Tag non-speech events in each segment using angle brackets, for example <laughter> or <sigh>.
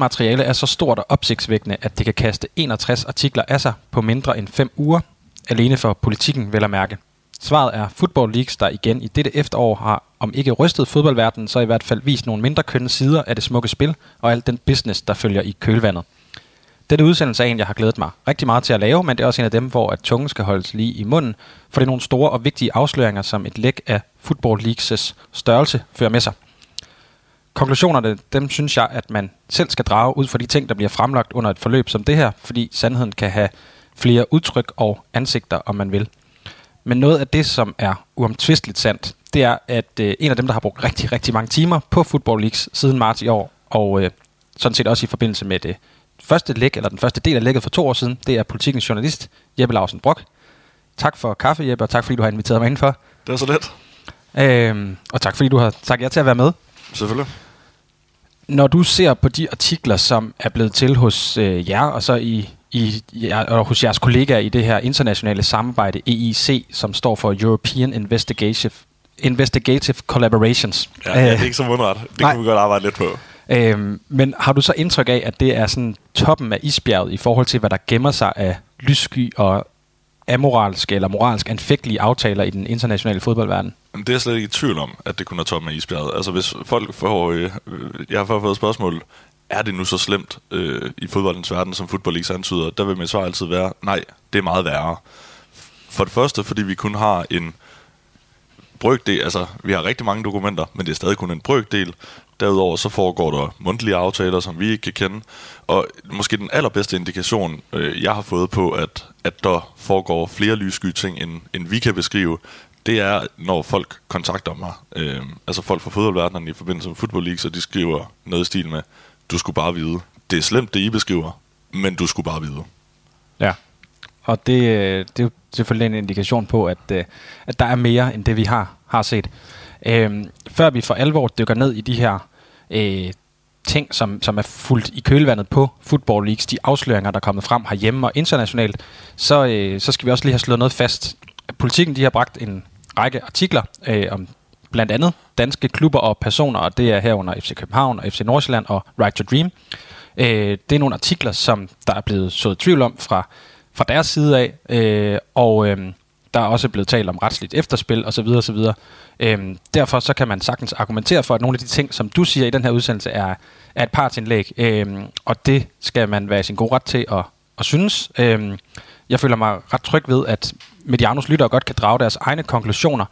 Materiale er så stort og opsigtsvækkende, at det kan kaste 61 artikler af sig på mindre end 5 uger, alene for politikken vel at mærke? Svaret er Football Leagues, der igen i dette efterår har, om ikke rystet fodboldverdenen, så i hvert fald vist nogle mindre kønne sider af det smukke spil og alt den business, der følger i kølvandet. Denne udsendelse er en, jeg har glædet mig rigtig meget til at lave, men det er også en af dem, hvor at tungen skal holdes lige i munden, for det er nogle store og vigtige afsløringer, som et læk af Football Leagues' størrelse fører med sig. Konklusionerne, dem synes jeg, at man selv skal drage ud fra de ting, der bliver fremlagt under et forløb som det her, fordi sandheden kan have flere udtryk og ansigter, om man vil. Men noget af det, som er uomtvisteligt sandt, det er, at øh, en af dem, der har brugt rigtig, rigtig mange timer på Football Leagues siden marts i år, og øh, sådan set også i forbindelse med det første læg, eller den første del af lægget for to år siden, det er politikens journalist, Jeppe Lausen Brock. Tak for kaffe, Jeppe, og tak fordi du har inviteret mig indenfor. Det er så let. Øhm, og tak fordi du har sagt ja til at være med. Selvfølgelig. Når du ser på de artikler, som er blevet til hos øh, jer, og så i, i, ja, og hos jeres kollegaer i det her internationale samarbejde, EIC, som står for European Investigative, Investigative Collaborations. Ja, ja, det er ikke så mundret. Det nej. kan vi godt arbejde lidt på. Øhm, men har du så indtryk af, at det er sådan toppen af isbjerget i forhold til, hvad der gemmer sig af lyssky og amoralske eller moralsk anfægtelige aftaler i den internationale fodboldverden? Men det er jeg slet ikke i tvivl om, at det kunne er toppen af isbjerget. Altså hvis folk får... Øh, jeg har fået spørgsmål, er det nu så slemt øh, i fodboldens verden, som Football League antyder? Der vil mit svar altid være, nej, det er meget værre. For det første, fordi vi kun har en brøkdel, altså vi har rigtig mange dokumenter, men det er stadig kun en brøkdel. Derudover så foregår der mundtlige aftaler, som vi ikke kan kende. Og måske den allerbedste indikation, øh, jeg har fået på, at, at der foregår flere lyssky ting, end, end vi kan beskrive, det er, når folk kontakter mig. Øh, altså folk fra fodboldverdenen i forbindelse med Football League, så de skriver noget i stil med, du skulle bare vide. Det er slemt, det I beskriver, men du skulle bare vide. Ja. Og det, øh, det er jo selvfølgelig en indikation på, at, øh, at der er mere end det, vi har, har set. Øhm, før vi for alvor dykker ned i de her øh, ting, som, som er fuldt i kølvandet på Football Leagues, de afsløringer, der er kommet frem herhjemme og internationalt, så, øh, så skal vi også lige have slået noget fast. Politikken de har bragt en række artikler øh, om blandt andet danske klubber og personer, og det er herunder FC København og FC Nordsjælland og Right to Dream. Øh, det er nogle artikler, som der er blevet sået tvivl om fra, fra deres side af, øh, og øh, der er også blevet talt om retsligt efterspil osv. osv. Øhm, derfor så kan man sagtens argumentere for, at nogle af de ting, som du siger i den her udsendelse, er, er et partsindlæg, øhm, og det skal man være i sin gode ret til at, at synes. Øhm, jeg føler mig ret tryg ved, at Medianos lyttere godt kan drage deres egne konklusioner,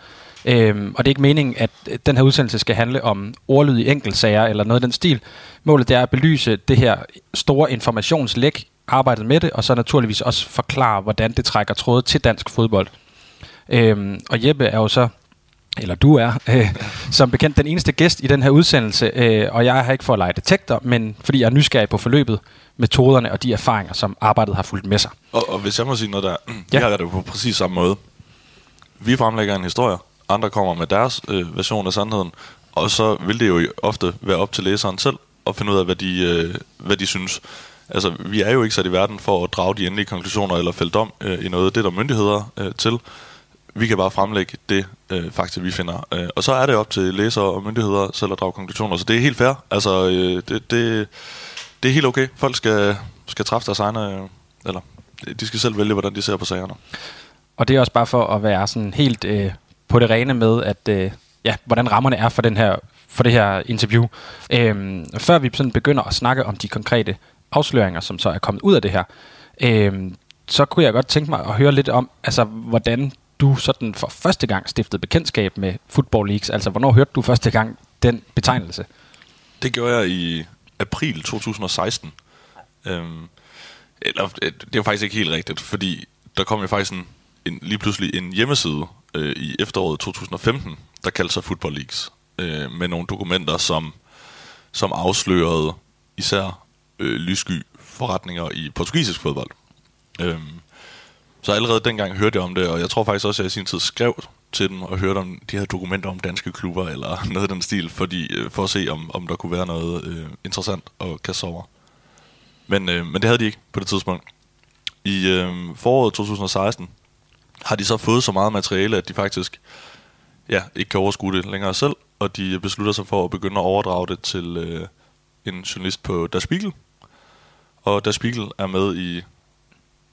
øhm, og det er ikke meningen, at den her udsendelse skal handle om ordlyd i enkeltsager eller noget af den stil. Målet det er at belyse det her store informationslæg, arbejdet med det, og så naturligvis også forklare, hvordan det trækker tråde til dansk fodbold. Øhm, og Jeppe er jo så eller du er, <laughs> øh, som bekendt den eneste gæst i den her udsendelse, øh, og jeg har ikke for at lege detektor, men fordi jeg er nysgerrig på forløbet, metoderne og de erfaringer, som arbejdet har fulgt med sig. Og, og hvis jeg må sige noget der, <clears throat> ja. jeg har det på præcis samme måde. Vi fremlægger en historie, andre kommer med deres øh, version af sandheden, og så vil det jo ofte være op til læseren selv at finde ud af, hvad de, øh, hvad de synes. Altså, vi er jo ikke sat i verden for at drage de endelige konklusioner eller fælde dom øh, i noget. Det er der myndigheder øh, til. Vi kan bare fremlægge det øh, faktisk, vi finder. Øh, og så er det op til læsere og myndigheder selv at drage konklusioner. Så det er helt fair. Altså, øh, det, det, det er helt okay. Folk skal, skal træffe deres egne... Øh, eller de skal selv vælge, hvordan de ser på sagerne. Og det er også bare for at være sådan helt øh, på det rene med, at øh, ja, hvordan rammerne er for, den her, for det her interview. Øh, før vi sådan begynder at snakke om de konkrete afsløringer, som så er kommet ud af det her, øh, så kunne jeg godt tænke mig at høre lidt om, altså hvordan du sådan for første gang stiftede bekendtskab med Football Leagues? Altså, hvornår hørte du første gang den betegnelse? Det gjorde jeg i april 2016. Øhm, eller, øh, det er faktisk ikke helt rigtigt, fordi der kom jo faktisk en, en, lige pludselig en hjemmeside øh, i efteråret 2015, der kaldte sig Football Leagues, øh, med nogle dokumenter, som, som afslørede især øh, lyssky forretninger i portugisisk fodbold. Øhm, så allerede dengang hørte jeg om det, og jeg tror faktisk også, at jeg i sin tid skrev til dem og hørte om de her dokumenter om danske klubber eller <laughs> noget af den stil, fordi, øh, for at se, om, om der kunne være noget øh, interessant at kaste over. Men, øh, men det havde de ikke på det tidspunkt. I øh, foråret 2016 har de så fået så meget materiale, at de faktisk ja, ikke kan overskue det længere selv, og de beslutter sig for at begynde at overdrage det til øh, en journalist på Der Spiegel. Og Der Spiegel er med i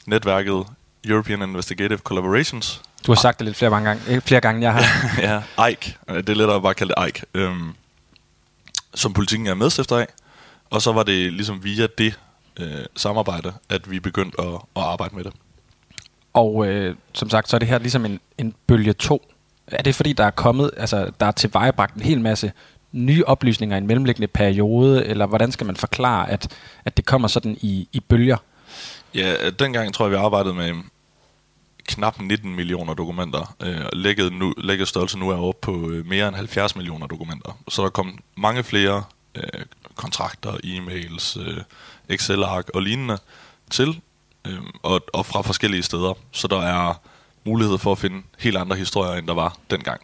netværket European Investigative Collaborations. Du har sagt det lidt flere, mange gange, eh, flere gange, jeg har. <laughs> ja, Ike. Det er lettere at bare kalde det Ike. Øhm, som politikken er medstifter af. Og så var det ligesom via det øh, samarbejde, at vi begyndte at, at arbejde med det. Og øh, som sagt, så er det her ligesom en, en bølge 2. Er det fordi, der er kommet, altså der er tilvejebragt en hel masse nye oplysninger i en mellemliggende periode, eller hvordan skal man forklare, at, at det kommer sådan i, i bølger? Ja, dengang tror jeg, vi arbejdede med knap 19 millioner dokumenter. Øh, lægget, nu, lægget størrelse nu er oppe på øh, mere end 70 millioner dokumenter. Så der kom mange flere øh, kontrakter, e-mails, øh, Excel-ark og lignende til, øh, og, og fra forskellige steder. Så der er mulighed for at finde helt andre historier, end der var dengang.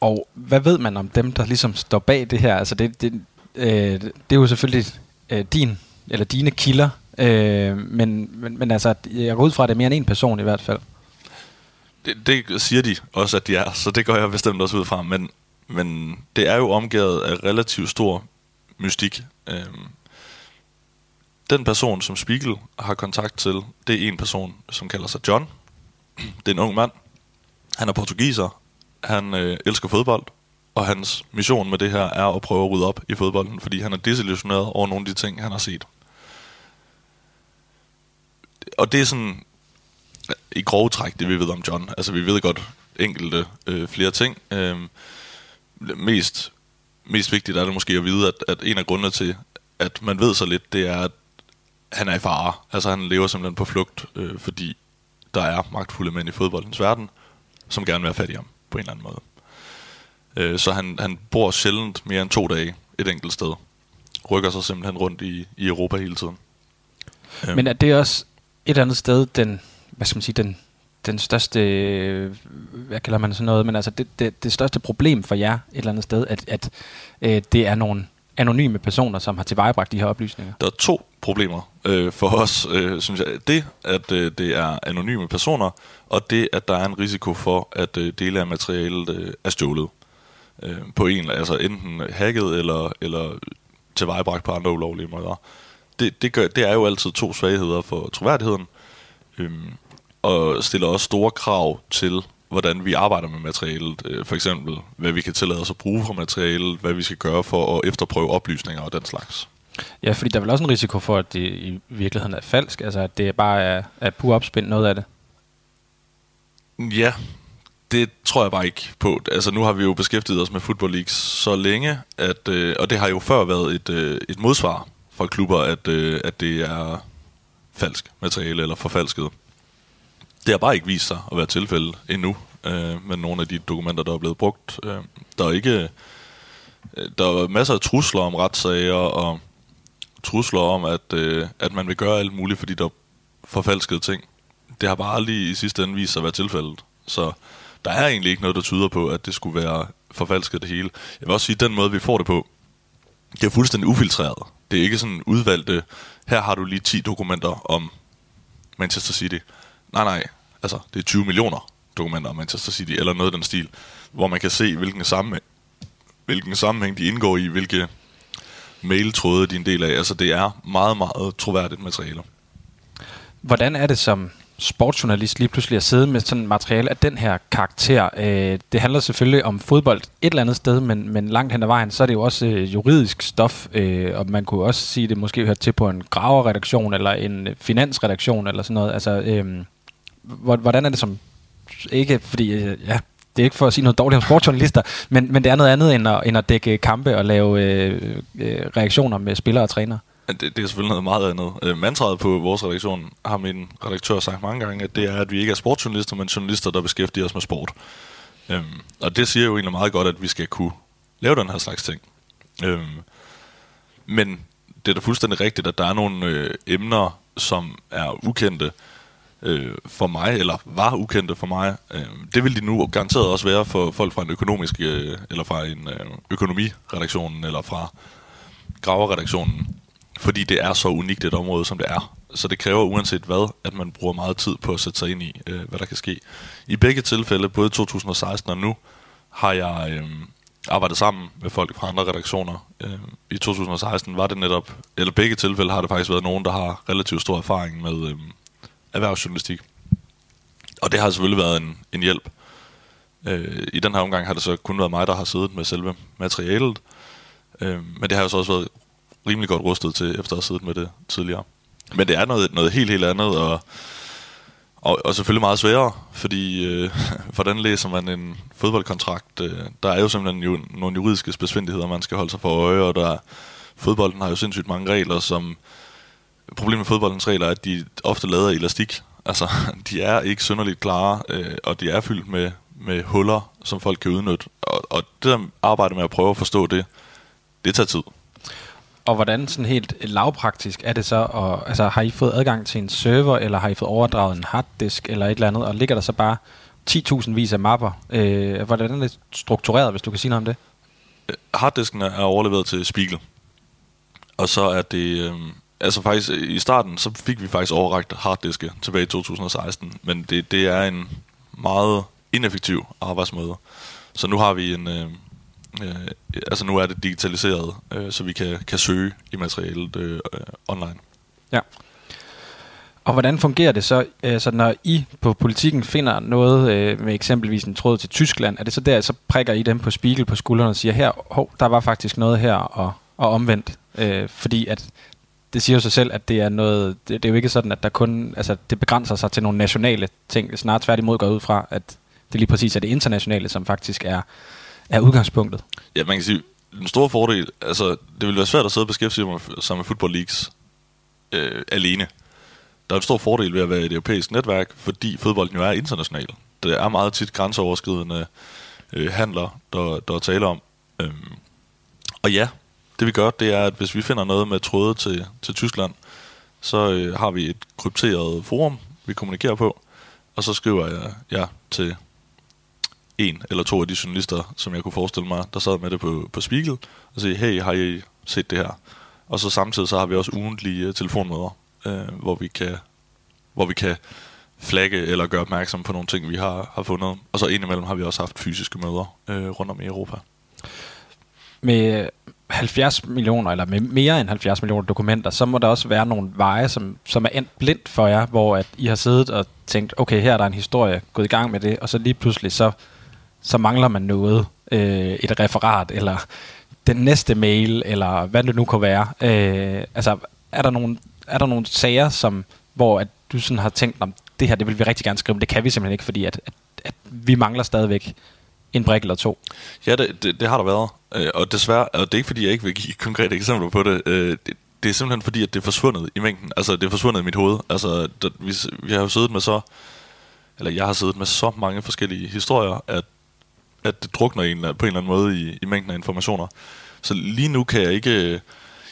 Og hvad ved man om dem, der ligesom står bag det her? Altså det, det, øh, det er jo selvfølgelig øh, din eller dine kilder, øh, men, men, men altså, jeg går ud fra, at det er mere end en person i hvert fald. Det, det siger de også, at de er, så det går jeg bestemt også ud fra, men, men det er jo omgivet af relativt stor mystik. Øh, den person, som Spiegel har kontakt til, det er en person, som kalder sig John. Det er en ung mand. Han er portugiser. Han øh, elsker fodbold. Og hans mission med det her er at prøve at rydde op i fodbolden, fordi han er desillusioneret over nogle af de ting, han har set. Og det er sådan i grove træk, det vi ved om John. Altså vi ved godt enkelte øh, flere ting. Øh, mest, mest vigtigt er det måske at vide, at, at en af grundene til, at man ved så lidt, det er, at han er i fare. Altså han lever simpelthen på flugt, øh, fordi der er magtfulde mænd i fodboldens verden, som gerne vil have fat i ham på en eller anden måde. Øh, så han, han bor sjældent mere end to dage et enkelt sted. Rykker sig simpelthen rundt i, i Europa hele tiden. Men er det også et andet sted, den, hvad skal man sige, den, den største, hvad kalder man sådan noget, men altså det, det, det største problem for jer et eller andet sted, at, at øh, det er nogle anonyme personer, som har tilvejebragt de her oplysninger? Der er to problemer øh, for os, øh, synes jeg. Det, at øh, det er anonyme personer, og det, at der er en risiko for, at øh, dele af materialet øh, er stjålet. Øh, på en, altså enten hacket eller, eller tilvejebragt på andre ulovlige måder. Det, det, gør, det er jo altid to svagheder for troværdigheden, øh, og stiller også store krav til hvordan vi arbejder med materialet. Øh, for eksempel, hvad vi kan tillade os at bruge for materialet, hvad vi skal gøre for at efterprøve oplysninger og den slags. Ja, fordi der er vel også en risiko for, at det i virkeligheden er falsk, altså at det bare er, er pur opspind noget af det. Ja, det tror jeg bare ikke på. Altså nu har vi jo beskæftiget os med Football League så længe, at, øh, og det har jo før været et, øh, et modsvar fra klubber, at, øh, at det er falsk materiale eller forfalsket. Det har bare ikke vist sig at være tilfældet endnu øh, med nogle af de dokumenter, der er blevet brugt. Øh, der er ikke... Øh, der er masser af trusler om retssager og trusler om, at, øh, at man vil gøre alt muligt, fordi der er forfalskede ting. Det har bare aldrig i sidste ende vist sig at være tilfældet. Så der er egentlig ikke noget, der tyder på, at det skulle være forfalsket det hele. Jeg vil også sige, at den måde, vi får det på, det er fuldstændig ufiltreret. Det er ikke sådan udvalgte, her har du lige 10 dokumenter om Manchester City. Nej, nej. Altså, det er 20 millioner dokumenter om Manchester City, eller noget af den stil, hvor man kan se, hvilken sammenhæng, hvilken sammenhæng de indgår i, hvilke mailtråde de er en del af. Altså, det er meget, meget troværdigt materiale. Hvordan er det som sportsjournalist lige pludselig at sidde med sådan materiale af den her karakter. Øh, det handler selvfølgelig om fodbold et eller andet sted, men, men langt hen ad vejen, så er det jo også øh, juridisk stof, øh, og man kunne også sige, at det måske hører til på en graverredaktion eller en øh, finansredaktion eller sådan noget. Altså, øh, hvordan er det som... Ikke fordi, øh, ja, det er ikke for at sige noget dårligt om sportsjournalister, men, men det er noget andet end at, end at dække kampe og lave øh, øh, reaktioner med spillere og trænere. Det, det er selvfølgelig noget meget andet. Øh, mantraet på vores redaktion har min redaktør sagt mange gange, at det er, at vi ikke er sportsjournalister, men journalister, der beskæftiger os med sport. Øhm, og det siger jo egentlig meget godt, at vi skal kunne lave den her slags ting. Øhm, men det er da fuldstændig rigtigt, at der er nogle øh, emner, som er ukendte øh, for mig, eller var ukendte for mig. Øh, det vil de nu garanteret også være for folk fra en økonomisk, øh, eller fra en øh, økonomiredaktion, eller fra graverredaktionen fordi det er så unikt et område, som det er. Så det kræver uanset hvad, at man bruger meget tid på at sætte sig ind i, øh, hvad der kan ske. I begge tilfælde, både 2016 og nu, har jeg øh, arbejdet sammen med folk fra andre redaktioner. Øh, I 2016 var det netop, eller begge tilfælde har det faktisk været nogen, der har relativt stor erfaring med øh, erhvervsjournalistik. Og det har selvfølgelig været en, en hjælp. Øh, I den her omgang har det så kun været mig, der har siddet med selve materialet. Øh, men det har jo så også været rimelig godt rustet til, efter at have siddet med det tidligere. Men det er noget, noget helt, helt andet, og, og, og selvfølgelig meget sværere, fordi øh, <laughs> hvordan læser man en fodboldkontrakt? Øh, der er jo simpelthen jo nogle juridiske besvindeligheder, man skal holde sig for øje, og der, fodbolden har jo sindssygt mange regler, som... Problemet med fodboldens regler er, at de ofte lader elastik. Altså, <laughs> de er ikke synderligt klare, øh, og de er fyldt med, med huller, som folk kan udnytte. Og, og det der arbejde med at prøve at forstå det, det tager tid. Og hvordan sådan helt lavpraktisk er det så? Og, altså, har I fået adgang til en server, eller har I fået overdraget en harddisk, eller et eller andet, og ligger der så bare 10.000 vis af mapper? Øh, hvordan er det struktureret, hvis du kan sige noget om det? Øh, harddisken er overleveret til Spiegel. Og så er det... Øh, altså faktisk, i starten, så fik vi faktisk overragt harddiske tilbage i 2016. Men det, det er en meget ineffektiv arbejdsmåde. Så nu har vi en... Øh, Øh, altså nu er det digitaliseret, øh, så vi kan, kan søge i materialet øh, online. Ja. Og hvordan fungerer det så, altså når I på politikken finder noget øh, med eksempelvis en tråd til Tyskland, er det så der, så prikker I dem på spiegel på skuldrene og siger, her, hov, der var faktisk noget her, og, og omvendt. Øh, fordi at det siger jo sig selv, at det er noget, det, det er jo ikke sådan, at der kun, altså det begrænser sig til nogle nationale ting, snart tværtimod går ud fra, at det lige præcis er det internationale, som faktisk er, er udgangspunktet. Ja, man kan sige, den store fordel, altså det ville være svært at sidde og beskæftige sig med football leagues øh, alene. Der er en stor fordel ved at være et europæisk netværk, fordi fodbolden jo er international. Det er meget tit grænseoverskridende øh, handler, der, der taler om. Øhm, og ja, det vi gør, det er, at hvis vi finder noget med tråde til, til Tyskland, så øh, har vi et krypteret forum, vi kommunikerer på, og så skriver jeg ja, til en eller to af de journalister, som jeg kunne forestille mig, der sad med det på, på Spiegel, og sige, hey, har I set det her? Og så samtidig så har vi også ugentlige telefonmøder, øh, hvor vi kan hvor vi kan flagge eller gøre opmærksom på nogle ting, vi har, har fundet. Og så indimellem har vi også haft fysiske møder øh, rundt om i Europa. Med 70 millioner, eller med mere end 70 millioner dokumenter, så må der også være nogle veje, som, som er endt blindt for jer, hvor at I har siddet og tænkt, okay, her er der en historie, gået i gang med det, og så lige pludselig så så mangler man noget. Øh, et referat, eller den næste mail, eller hvad det nu kan være. Øh, altså, er der, nogle, er der nogle sager, som, hvor at du sådan har tænkt, om det her, det vil vi rigtig gerne skrive, men det kan vi simpelthen ikke, fordi at, at, at vi mangler stadigvæk en brik eller to. Ja, det, det, det har der været. Øh, og desværre, og det er ikke fordi, jeg ikke vil give konkrete eksempler på det. Øh, det, det er simpelthen fordi, at det er forsvundet i mængden. Altså, det er forsvundet i mit hoved. Altså, der, vi, vi har jo siddet med så, eller jeg har siddet med så mange forskellige historier, at at det drukner en, på en eller anden måde i, i mængden af informationer. Så lige nu kan jeg ikke... Øh,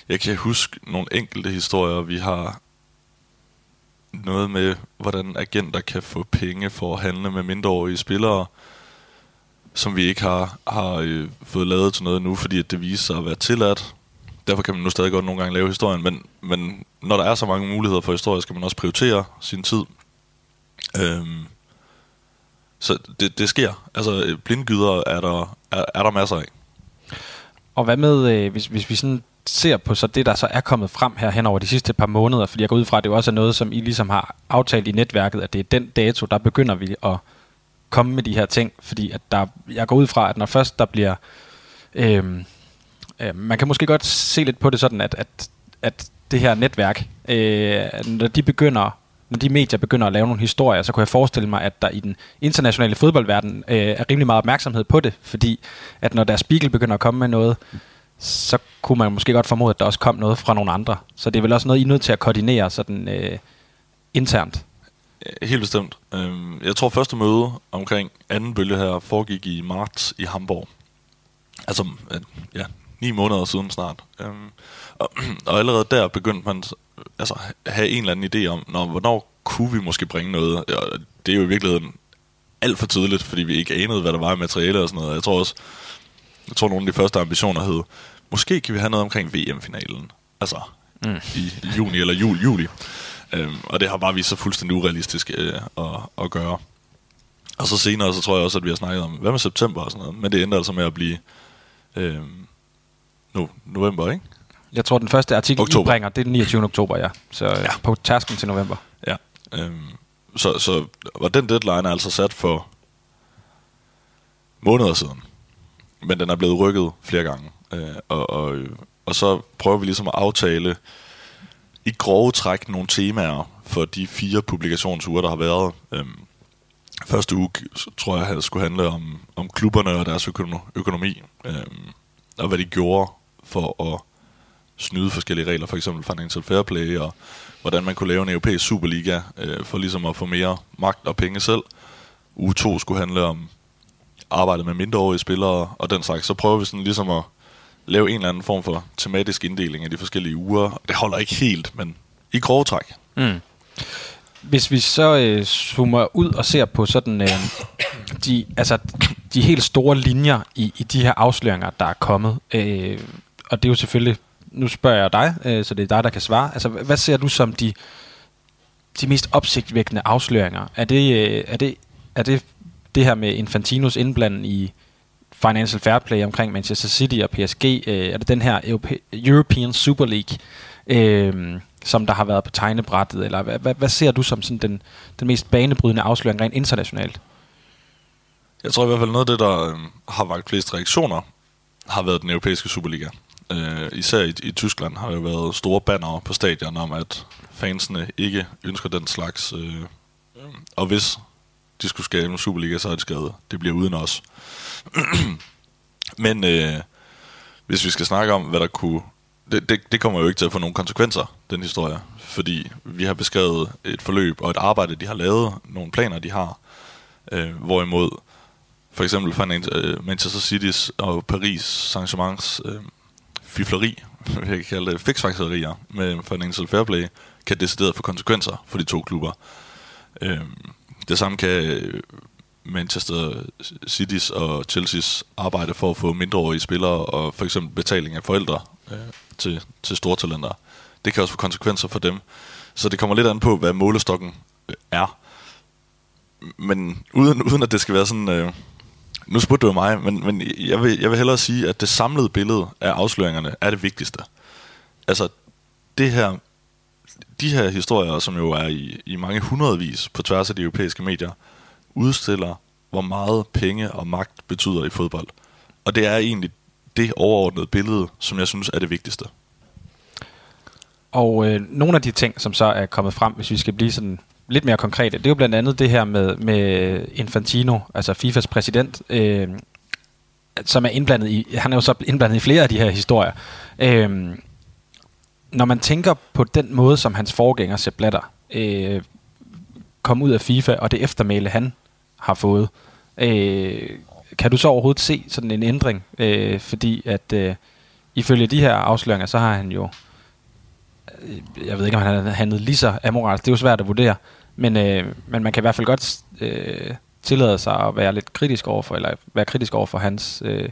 jeg kan huske nogle enkelte historier, vi har noget med, hvordan agenter kan få penge for at handle med mindreårige spillere, som vi ikke har, har øh, fået lavet til noget nu, fordi at det viser sig at være tilladt. Derfor kan man nu stadig godt nogle gange lave historien, men, men når der er så mange muligheder for historie, skal man også prioritere sin tid. Øhm, så det, det sker. Altså, blindgyder er der, er, er der masser af. Og hvad med, øh, hvis, hvis vi sådan ser på så det, der så er kommet frem her hen over de sidste par måneder, fordi jeg går ud fra, at det jo også er noget, som I ligesom har aftalt i netværket, at det er den dato, der begynder vi at komme med de her ting, fordi at der, jeg går ud fra, at når først der bliver, øh, øh, man kan måske godt se lidt på det sådan, at, at, at det her netværk, øh, når de begynder når de medier begynder at lave nogle historier, så kunne jeg forestille mig, at der i den internationale fodboldverden øh, er rimelig meget opmærksomhed på det, fordi at når der Spiegel begynder at komme med noget, så kunne man måske godt formode, at der også kom noget fra nogle andre. Så det er vel også noget, I er nødt til at koordinere sådan øh, internt. Helt bestemt. Øhm, jeg tror, første møde omkring anden bølge her foregik i marts i Hamburg. Altså, øh, ja, ni måneder siden snart. Øhm, og, <clears throat> og allerede der begyndte man altså, have en eller anden idé om, når, hvornår kunne vi måske bringe noget. Og det er jo i virkeligheden alt for tidligt, fordi vi ikke anede, hvad der var i materiale og sådan noget. Jeg tror også, jeg tror nogle af de første ambitioner hed, måske kan vi have noget omkring VM-finalen. Altså, mm. i juni eller jul, juli. Øhm, og det har bare vist sig fuldstændig urealistisk øh, at, at gøre. Og så senere, så tror jeg også, at vi har snakket om, hvad med september og sådan noget. Men det ender altså med at blive øh, no, november, ikke? Jeg tror, den første artikel, Oktober. I bringer, det er den 29. oktober, ja. Så ja. Ja. på tasken til november. Ja. Øhm, så, så og den deadline altså sat for måneder siden. Men den er blevet rykket flere gange. Øh, og, og, og så prøver vi ligesom at aftale i grove træk nogle temaer for de fire publikationsuger, der har været. Øhm, første uge tror jeg, at skulle handle om, om klubberne og deres økono- økonomi. Øhm, og hvad de gjorde for at snyde forskellige regler, for eksempel Financial Fair Play, og hvordan man kunne lave en europæisk Superliga, øh, for ligesom at få mere magt og penge selv. Uge 2 skulle handle om arbejde med mindreårige spillere og den slags. Så prøver vi sådan ligesom at lave en eller anden form for tematisk inddeling af de forskellige uger. Det holder ikke helt, men i grove træk. Mm. Hvis vi så øh, zoomer ud og ser på sådan øh, de, altså, de helt store linjer i, i de her afsløringer, der er kommet, øh, og det er jo selvfølgelig, nu spørger jeg dig, øh, så det er dig, der kan svare. Altså, hvad ser du som de, de mest opsigtvækkende afsløringer? Er det, øh, er det, er det det her med Infantinos indblanding i Financial Fair Play omkring Manchester City og PSG? Øh, er det den her Europe- European Super League? Øh, som der har været på tegnebrættet, eller hvad, hvad, hvad ser du som sådan den, den mest banebrydende afsløring rent internationalt? Jeg tror i hvert fald noget af det, der øh, har vagt flest reaktioner, har været den europæiske Superliga. Øh, især i, i Tyskland har jo været store banner på stadion om, at fansene ikke ønsker den slags. Øh, og hvis de skulle skabe en Superliga, så er det skrevet, det bliver uden os. <clears throat> Men øh, hvis vi skal snakke om, hvad der kunne... Det, det, det kommer jo ikke til at få nogen konsekvenser, den historie. Fordi vi har beskrevet et forløb og et arbejde, de har lavet, nogle planer, de har. Øh, hvorimod for eksempel øh, Manchester City's og Paris Saint-Germain's øh, fifleri, hvad <laughs> jeg kan kalde det, fiksfakserier med Financial Fair Play, kan decideret få konsekvenser for de to klubber. Øh, det samme kan øh, Manchester City's og Chelsea's arbejde for at få mindreårige spillere og for eksempel betaling af forældre øh, til, til store talenter. Det kan også få konsekvenser for dem. Så det kommer lidt an på, hvad målestokken øh, er. Men uden, uden at det skal være sådan... Øh, nu spurgte du jo mig, men, men jeg, vil, jeg vil hellere sige, at det samlede billede af afsløringerne er det vigtigste. Altså, det her, de her historier, som jo er i, i mange hundredvis på tværs af de europæiske medier, udstiller, hvor meget penge og magt betyder i fodbold. Og det er egentlig det overordnede billede, som jeg synes er det vigtigste. Og øh, nogle af de ting, som så er kommet frem, hvis vi skal blive sådan lidt mere konkrete, det er jo blandt andet det her med, med Infantino, altså FIFAs præsident, øh, som er indblandet i, han er jo så indblandet i flere af de her historier. Øh, når man tænker på den måde, som hans forgænger Sepp Blatter øh, kom ud af FIFA, og det eftermæle, han har fået, øh, kan du så overhovedet se sådan en ændring? Øh, fordi at øh, ifølge de her afsløringer, så har han jo øh, Øh, jeg ved ikke, om han har handlet lige så amoralsk. Det er jo svært at vurdere. Men, øh, men man kan i hvert fald godt øh, tillade sig at være lidt kritisk overfor, eller være kritisk over for hans øh,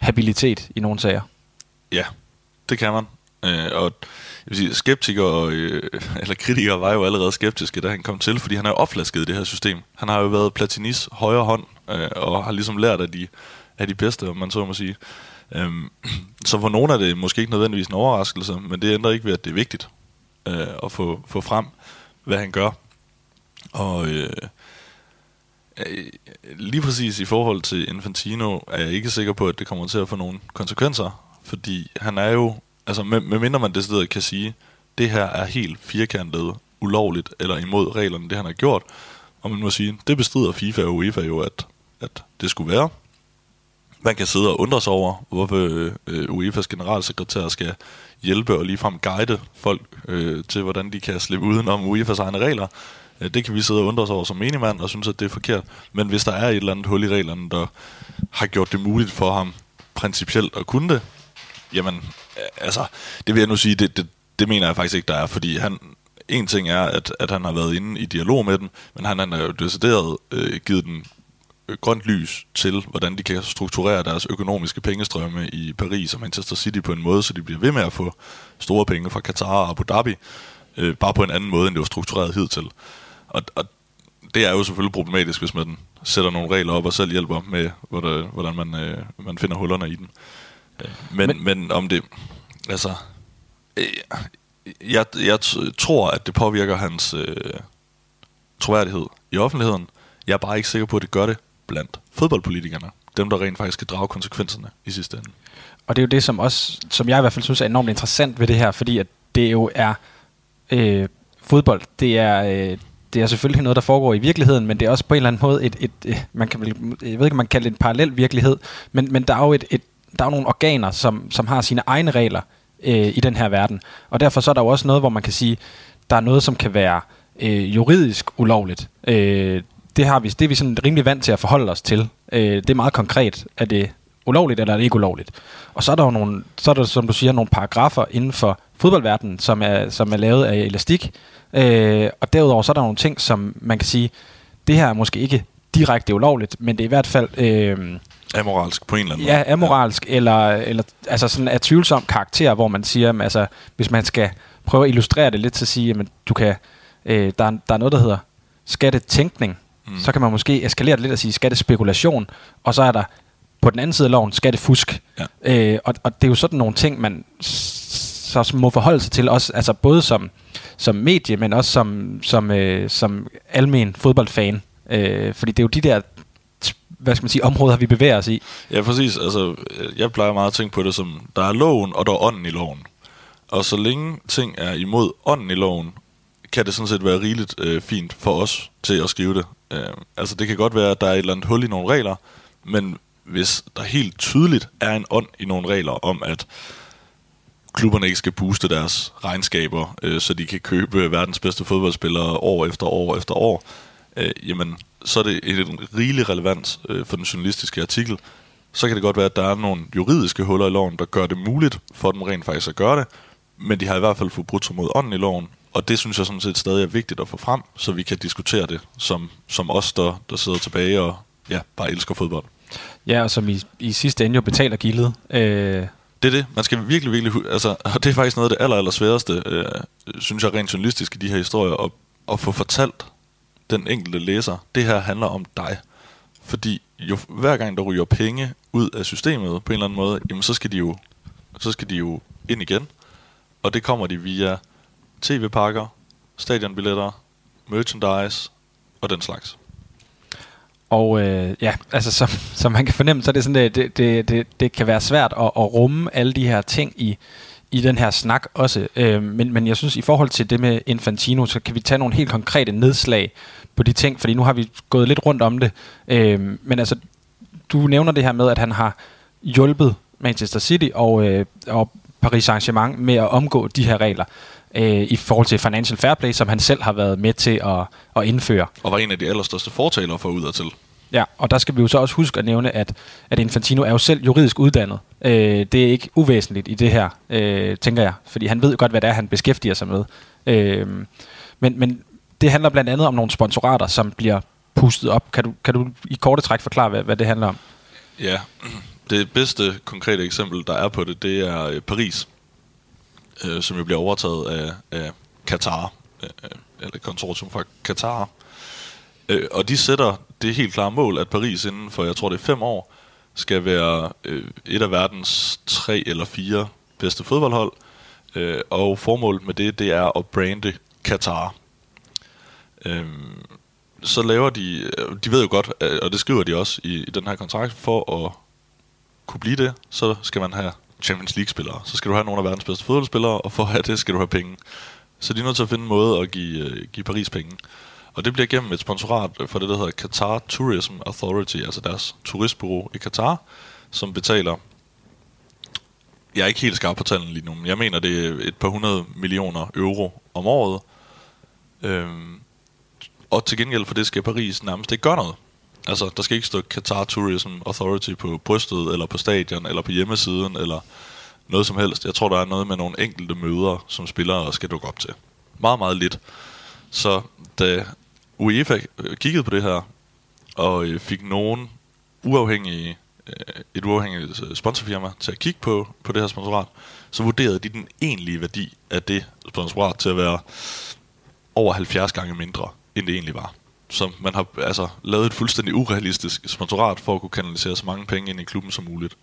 habilitet i nogle sager. Ja, det kan man. Øh, og jeg vil sige, skeptikere øh, eller kritikere var jo allerede skeptiske, da han kom til, fordi han er jo opflasket i det her system. Han har jo været Platinis højre hånd, øh, og har ligesom lært af de, af de bedste, om man så må sige. Øhm, så for nogle er det måske ikke nødvendigvis en overraskelse, men det ændrer ikke ved, at det er vigtigt øh, at få, få frem, hvad han gør. Og øh, øh lige præcis i forhold til Infantino er jeg ikke sikker på, at det kommer til at få nogle konsekvenser, fordi han er jo, altså med, med mindre man decideret kan sige, det her er helt firkantet, ulovligt eller imod reglerne, det han har gjort, og man må sige, det bestrider FIFA og UEFA jo, at, at det skulle være. Man kan sidde og undre sig over, hvorfor øh, øh UEFA's generalsekretær skal hjælpe og ligefrem guide folk øh, til, hvordan de kan slippe udenom UEFA's egne regler. Det kan vi sidde og undre os over som menigmand og synes, at det er forkert. Men hvis der er et eller andet hul i reglerne, der har gjort det muligt for ham principielt at kunne det, jamen, øh, altså, det vil jeg nu sige, det, det, det mener jeg faktisk ikke, der er, fordi han, en ting er, at, at han har været inde i dialog med dem, men han, han har jo decideret øh, givet den grønt lys til, hvordan de kan strukturere deres økonomiske pengestrømme i Paris og Manchester City på en måde, så de bliver ved med at få store penge fra Qatar og Abu Dhabi, øh, bare på en anden måde, end det var struktureret hidtil. Og, og det er jo selvfølgelig problematisk, hvis man sætter nogle regler op og selv hjælper med, hvordan, hvordan man, øh, man finder hullerne i dem. Øh, men, men, men om det... Altså... Øh, jeg, jeg tror, at det påvirker hans øh, troværdighed i offentligheden. Jeg er bare ikke sikker på, at det gør det blandt fodboldpolitikerne. Dem, der rent faktisk skal drage konsekvenserne i sidste ende. Og det er jo det, som, også, som jeg i hvert fald synes er enormt interessant ved det her, fordi at det jo er øh, fodbold. Det er, øh, det er selvfølgelig noget, der foregår i virkeligheden, men det er også på en eller anden måde et, et, et man kan vel, jeg ved ikke, om man kan kalde det en parallel virkelighed, men, men der er jo et, et, der er nogle organer, som, som har sine egne regler øh, i den her verden. Og derfor så er der jo også noget, hvor man kan sige, der er noget, som kan være øh, juridisk ulovligt. Øh, det, har vi, det er vi sådan rimelig vant til at forholde os til. Øh, det er meget konkret. Er det ulovligt, eller er det ikke ulovligt? Og så er der jo nogle, så er der, som du siger, nogle paragrafer inden for fodboldverdenen, som er, som er lavet af elastik. Øh, og derudover så er der nogle ting, som man kan sige, det her er måske ikke direkte ulovligt, men det er i hvert fald... Øh, Amoralsk på en eller anden måde. Ja, amoralsk, ja. eller, eller altså sådan af tvivlsom karakter, hvor man siger, altså, hvis man skal prøve at illustrere det lidt, så sige, at du kan, øh, der, er, der er noget, der hedder skattetænkning, mm. så kan man måske eskalere det lidt og sige skattespekulation, og så er der på den anden side af loven skattefusk. Ja. Øh, og, og det er jo sådan nogle ting, man så må forholde sig til, også, altså både som, som medie, men også som, som, øh, som almen fodboldfan. Øh, fordi det er jo de der hvad skal man sige, områder, vi bevæger os i. Ja, præcis. Altså, jeg plejer meget at tænke på det som, der er loven, og der er ånden i loven. Og så længe ting er imod ånden i loven, kan det sådan set være rigeligt øh, fint for os til at skrive det. Øh, altså, det kan godt være, at der er et eller andet hul i nogle regler, men hvis der helt tydeligt er en ånd i nogle regler om, at klubberne ikke skal booste deres regnskaber, øh, så de kan købe verdens bedste fodboldspillere år efter år efter år, øh, jamen, så er det en rigelig relevans øh, for den journalistiske artikel. Så kan det godt være, at der er nogle juridiske huller i loven, der gør det muligt for dem rent faktisk at gøre det, men de har i hvert fald forbrudt sig mod ånden i loven, og det synes jeg sådan set stadig er vigtigt at få frem, så vi kan diskutere det som, som os, der, der sidder tilbage og ja, bare elsker fodbold. Ja, og som i, i sidste ende jo betaler gildet. Øh, det er det. Man skal virkelig, virkelig... Altså, <laughs> og det er faktisk noget af det aller, aller sværeste, øh, synes jeg rent journalistisk i de her historier, at, at få fortalt den enkelte læser, det her handler om dig. Fordi jo, hver gang der ryger penge ud af systemet på en eller anden måde, jamen så skal de jo, så skal de jo ind igen. Og det kommer de via tv-pakker, stadionbilletter, merchandise og den slags. Og øh, ja, altså som, som man kan fornemme, så er det sådan, det, det, det, det, det kan være svært at, at rumme alle de her ting i, i den her snak også. Øh, men, men jeg synes, i forhold til det med Infantino, så kan vi tage nogle helt konkrete nedslag på de ting, fordi nu har vi gået lidt rundt om det. Øh, men altså, du nævner det her med, at han har hjulpet Manchester City og, øh, og Paris Saint-Germain med at omgå de her regler øh, i forhold til Financial Fair Play, som han selv har været med til at, at indføre. Og var en af de allerstørste fortalere for ud til. Ja, og der skal vi jo så også huske at nævne, at, at Infantino er jo selv juridisk uddannet. Øh, det er ikke uvæsentligt i det her, øh, tænker jeg, fordi han ved godt, hvad det er, han beskæftiger sig med. Øh, men, men det handler blandt andet om nogle sponsorater, som bliver pustet op. Kan du, kan du i korte træk forklare, hvad, hvad det handler om? Ja, <clears throat> det bedste konkrete eksempel, der er på det, det er øh, Paris, øh, som jo bliver overtaget af, af Qatar, øh, øh, eller konsortium fra Qatar. Øh, og de sætter det helt klare mål, at Paris inden for, jeg tror det er fem år, skal være øh, et af verdens tre eller fire bedste fodboldhold. Øh, og formålet med det, det er at brande Qatar. Øh, så laver de, øh, de ved jo godt, øh, og det skriver de også i, i den her kontrakt, for at kunne blive det, så skal man have Champions League-spillere. Så skal du have nogle af verdens bedste fodboldspillere, og for at have det, skal du have penge. Så de er nødt til at finde en måde at give, øh, give Paris penge. Og det bliver gennem et sponsorat for det, der hedder Qatar Tourism Authority, altså deres turistbureau i Qatar, som betaler jeg er ikke helt skarp på tallene lige nu, men jeg mener, det er et par hundrede millioner euro om året. Øhm, og til gengæld for det skal Paris nærmest ikke gøre noget. Altså, der skal ikke stå Qatar Tourism Authority på brystet, eller på stadion, eller på hjemmesiden, eller noget som helst. Jeg tror, der er noget med nogle enkelte møder, som spillere skal dukke op til. Meget, meget lidt. Så da UEFA øh, kiggede på det her, og øh, fik nogen uafhængige, øh, et uafhængigt sponsorfirma til at kigge på, på det her sponsorat, så vurderede de den egentlige værdi af det sponsorat til at være over 70 gange mindre, end det egentlig var. Så man har altså lavet et fuldstændig urealistisk sponsorat for at kunne kanalisere så mange penge ind i klubben som muligt.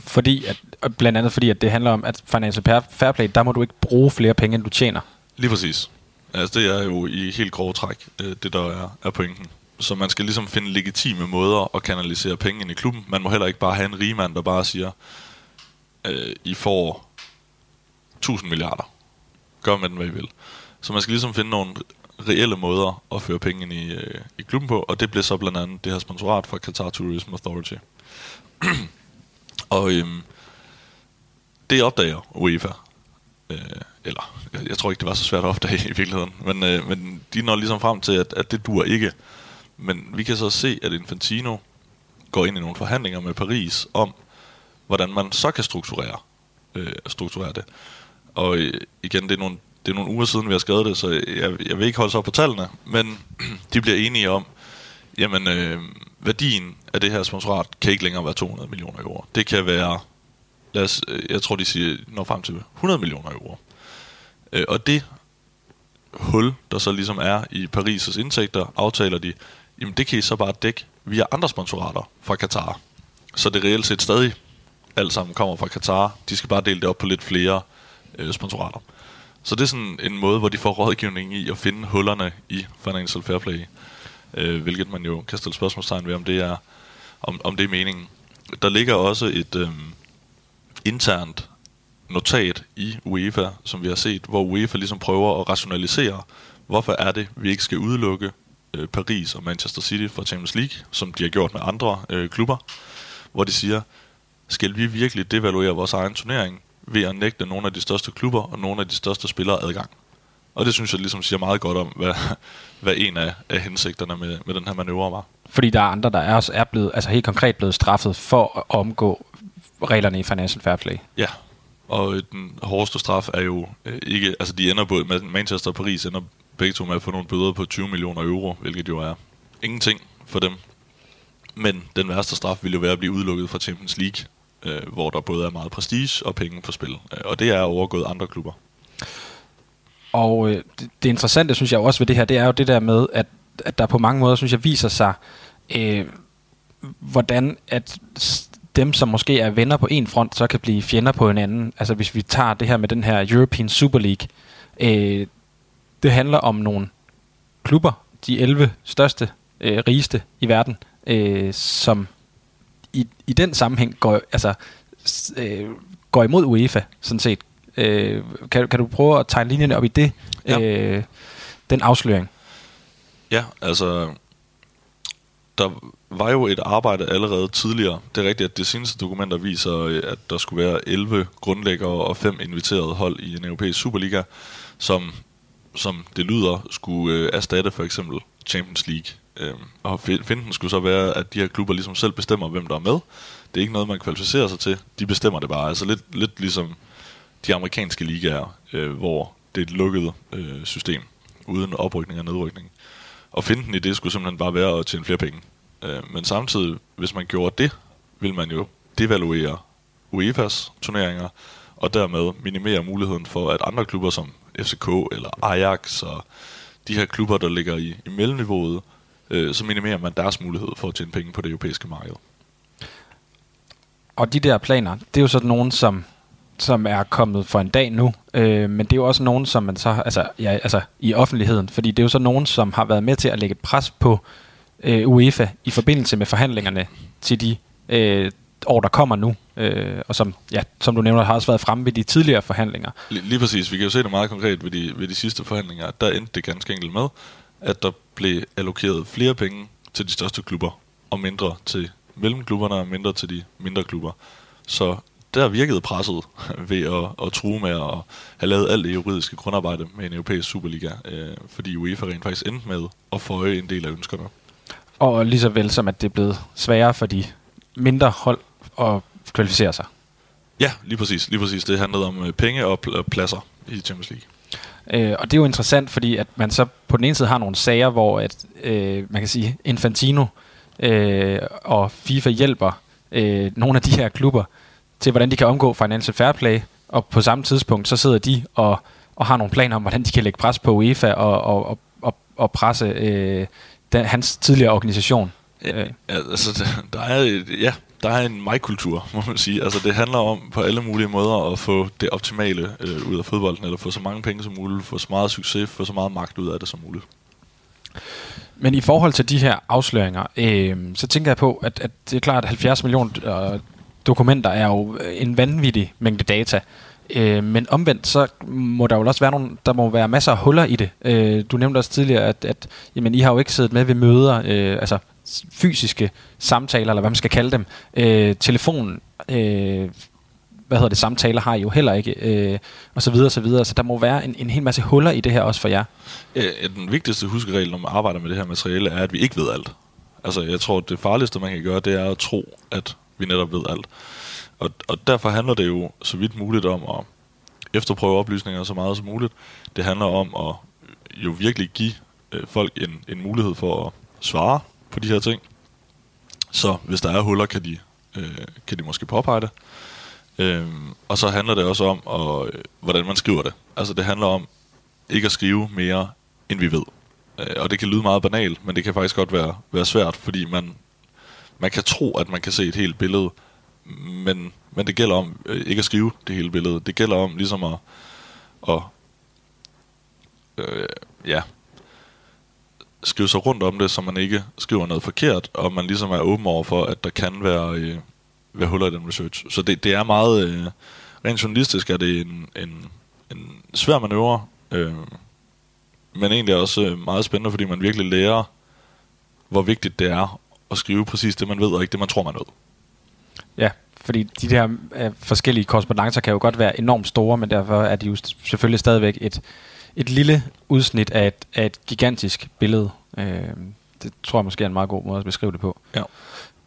Fordi at, blandt andet fordi, at det handler om, at Financial Fair- Fair Play, der må du ikke bruge flere penge, end du tjener. Lige præcis. Altså det er jo i helt grove træk, øh, det der er, er pointen. Så man skal ligesom finde legitime måder at kanalisere penge ind i klubben. Man må heller ikke bare have en rigmand, der bare siger, øh, I får 1000 milliarder. Gør med den, hvad I vil. Så man skal ligesom finde nogle reelle måder at føre penge ind i, øh, i klubben på, og det blev så blandt andet det her sponsorat fra Qatar Tourism Authority. <clears throat> og øhm, det opdager UEFA. Øh, eller, jeg, jeg tror ikke, det var så svært at opdage <laughs> i virkeligheden. Men, øh, men de når ligesom frem til, at, at det dur ikke. Men vi kan så se, at Infantino går ind i nogle forhandlinger med Paris om, hvordan man så kan strukturere, øh, strukturere det. Og øh, igen, det er, nogle, det er nogle uger siden, vi har skrevet det, så jeg, jeg vil ikke holde sig op på tallene, men <clears throat> de bliver enige om, jamen øh, værdien af det her sponsorat kan ikke længere være 200 millioner euro. Det kan være, lad os, øh, jeg tror de siger, når frem til 100 millioner euro. Øh, og det hul, der så ligesom er i Paris' indtægter, aftaler de, jamen det kan I så bare dække via andre sponsorater fra Katar. Så det reelt set stadig alt sammen kommer fra Katar. De skal bare dele det op på lidt flere øh, sponsorater. Så det er sådan en måde, hvor de får rådgivning i at finde hullerne i Financial Fair Play. Øh, hvilket man jo kan stille spørgsmålstegn ved, om det er, om, om det er meningen. Der ligger også et øh, internt notat i UEFA, som vi har set, hvor UEFA ligesom prøver at rationalisere, hvorfor er det, vi ikke skal udelukke øh, Paris og Manchester City fra Champions League, som de har gjort med andre øh, klubber, hvor de siger, skal vi virkelig devaluere vores egen turnering ved at nægte nogle af de største klubber og nogle af de største spillere adgang? Og det synes jeg ligesom siger meget godt om, hvad, hvad en af, af hensigterne med, med den her manøvre var. Fordi der er andre, der er også er blevet, altså helt konkret blevet straffet for at omgå reglerne i Financial Fair Play. Ja, og den hårdeste straf er jo øh, ikke, altså de ender på, Manchester og Paris ender begge to med at få nogle bøder på 20 millioner euro, hvilket jo er ingenting for dem. Men den værste straf ville jo være at blive udelukket fra Champions League, øh, hvor der både er meget prestige og penge på spil. Øh, og det er overgået andre klubber. Og øh, det, det interessante, synes jeg også ved det her, det er jo det der med, at, at der på mange måder, synes jeg, viser sig, øh, hvordan at dem, som måske er venner på en front, så kan blive fjender på en anden. Altså hvis vi tager det her med den her European Super League, øh, det handler om nogle klubber, de 11 største, øh, rigeste i verden, øh, som i, i den sammenhæng går, altså, øh, går imod UEFA, sådan set. Øh, kan, kan du prøve at tegne linjerne op i det, Ja. øh, den afsløring? Ja, altså, der var jo et arbejde allerede tidligere. Det er rigtigt, at det seneste dokumenter viser, øh, at der skulle være 11 grundlæggere og 5 inviterede hold i en europæisk Superliga, som, som det lyder, skulle øh, erstatte for eksempel Champions League. Øhm, og finden skulle så være, at de her klubber ligesom selv bestemmer, hvem der er med. Det er ikke noget, man kvalificerer sig til. De bestemmer det bare. Altså lidt, lidt ligesom de amerikanske ligaer, øh, hvor det er et lukket øh, system, uden oprykning og nedrykning. Og finden i det skulle simpelthen bare være at tjene flere penge. Øh, men samtidig, hvis man gjorde det, vil man jo devaluere UEFA's turneringer, og dermed minimere muligheden for, at andre klubber som FCK eller Ajax og de her klubber, der ligger i, i mellemniveauet, øh, så minimerer man deres mulighed for at tjene penge på det europæiske marked. Og de der planer, det er jo sådan nogen, som, som er kommet for en dag nu, øh, men det er jo også nogen, som man så, altså, ja, altså i offentligheden, fordi det er jo så nogen, som har været med til at lægge pres på øh, UEFA i forbindelse med forhandlingerne til de øh, år, der kommer nu, øh, og som, ja, som du nævner, har også været fremme ved de tidligere forhandlinger. Lige, lige præcis, vi kan jo se det meget konkret ved de, ved de sidste forhandlinger. Der endte det ganske enkelt med, at der blev allokeret flere penge til de største klubber, og mindre til mellemklubberne og mindre til de mindre klubber. Så der virkede presset <laughs> ved at, at true med at have lavet alt det juridiske grundarbejde med en europæisk Superliga, øh, fordi UEFA rent faktisk endte med at føje en del af ønskerne. Og lige så vel som, at det er blevet sværere for de mindre hold at kvalificere sig. Ja, lige præcis. Lige præcis. Det handlede om øh, penge og pl- og pladser i Champions League. Øh, og det er jo interessant, fordi at man så på den ene side har nogle sager, hvor at, øh, man kan sige, Infantino øh, og FIFA hjælper øh, nogle af de her klubber til, hvordan de kan omgå Financial Fair Play, og på samme tidspunkt, så sidder de og, og har nogle planer om, hvordan de kan lægge pres på UEFA og, og, og, og presse øh, den, hans tidligere organisation. Ja, ja, altså, der er, et, ja, der er en mig-kultur, <laughs> må man sige. Altså, det handler om på alle mulige måder at få det optimale øh, ud af fodbolden, eller få så mange penge som muligt, få så meget succes, få så meget magt ud af det som muligt. Men i forhold til de her afsløringer, øh, så tænker jeg på, at, at det er klart, at 70 millioner øh, dokumenter er jo en vanvittig mængde data. Øh, men omvendt, så må der jo også være nogle, der må være masser af huller i det. Øh, du nævnte også tidligere, at, at jamen, I har jo ikke siddet med ved møder, øh, altså fysiske samtaler, eller hvad man skal kalde dem. Øh, telefon, øh, hvad hedder det, samtaler har I jo heller ikke, øh, og så videre, og så videre. Så der må være en, en hel masse huller i det her også for jer. Ja, den vigtigste huskeregel, når man arbejder med det her materiale, er, at vi ikke ved alt. Altså, jeg tror, det farligste, man kan gøre, det er at tro, at vi netop ved alt. Og, og derfor handler det jo så vidt muligt om at efterprøve oplysninger så meget som muligt. Det handler om at jo virkelig give øh, folk en, en mulighed for at svare på de her ting. Så hvis der er huller, kan de, øh, kan de måske påpege det. Øhm, og så handler det også om, og, øh, hvordan man skriver det. Altså det handler om ikke at skrive mere, end vi ved. Øh, og det kan lyde meget banalt, men det kan faktisk godt være, være svært, fordi man, man kan tro, at man kan se et helt billede, men, men det gælder om øh, ikke at skrive det hele billede. Det gælder om ligesom at, at øh, ja, skrive sig rundt om det, så man ikke skriver noget forkert, og man ligesom er åben over for, at der kan være, øh, være huller i den research. Så det, det er meget, øh, rent journalistisk er det en, en, en svær manøvre, øh, men egentlig også øh, meget spændende, fordi man virkelig lærer, hvor vigtigt det er at skrive præcis det, man ved, og ikke det, man tror, man ved. Ja, fordi de der øh, forskellige korrespondencer kan jo godt være enormt store, men derfor er de jo selvfølgelig stadigvæk et, et lille udsnit af et, af et gigantisk billede. Øh, det tror jeg måske er en meget god måde at beskrive det på. Ja.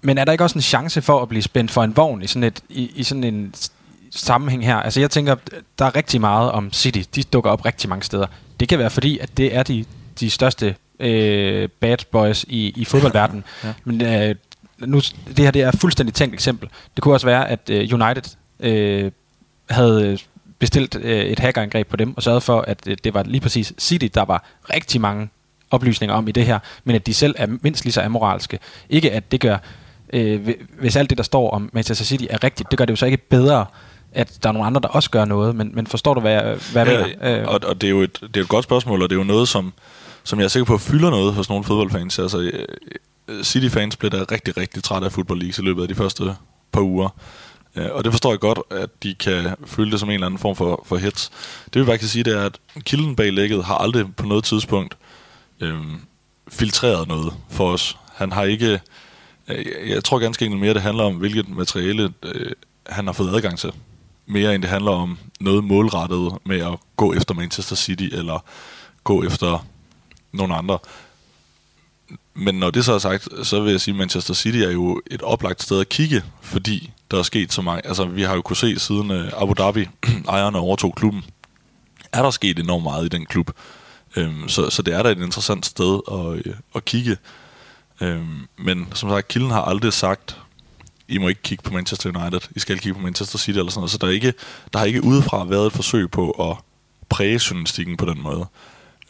Men er der ikke også en chance for at blive spændt for en vogn i sådan, et, i, i sådan en sammenhæng her? Altså jeg tænker, der er rigtig meget om City. De dukker op rigtig mange steder. Det kan være fordi, at det er de, de største øh, bad boys i, i fodboldverdenen. <laughs> ja. Men øh, nu, det her det er et fuldstændig tænkt eksempel. Det kunne også være, at øh, United øh, havde bestilt øh, et hackerangreb på dem, og sørget for, at øh, det var lige præcis City, der var rigtig mange oplysninger om i det her, men at de selv er mindst lige så amoralske. Ikke at det gør, øh, hvis alt det, der står om Manchester City er rigtigt, det gør det jo så ikke bedre, at der er nogle andre, der også gør noget, men, men forstår du, hvad jeg, hvad jeg ja, mener? Og, og det, er jo et, det er et godt spørgsmål, og det er jo noget, som, som jeg er sikker på fylder noget hos nogle fodboldfans. Altså, øh, City-fans blev da rigtig, rigtig træt af Football League i løbet af de første par uger. Øh, og det forstår jeg godt, at de kan føle det som en eller anden form for, for hits. Det vil bare kan sige, det er, at kilden bag lægget har aldrig på noget tidspunkt øh, filtreret noget for os. Han har ikke... Øh, jeg tror ganske enkelt mere, det handler om, hvilket materiale øh, han har fået adgang til. Mere end det handler om noget målrettet med at gå efter Manchester City, eller gå efter nogle andre. Men når det så er sagt, så vil jeg sige, at Manchester City er jo et oplagt sted at kigge, fordi der er sket så meget. Altså, vi har jo kunne se siden øh, Abu Dhabi, <clears throat> ejerne overtog klubben, er der sket enormt meget i den klub. Øhm, så, så det er da et interessant sted at, øh, at kigge. Øhm, men som sagt, Kilden har aldrig sagt, I må ikke kigge på Manchester United, I skal kigge på Manchester City eller sådan noget. Så der, er ikke, der har ikke udefra været et forsøg på at præge journalistikken på den måde.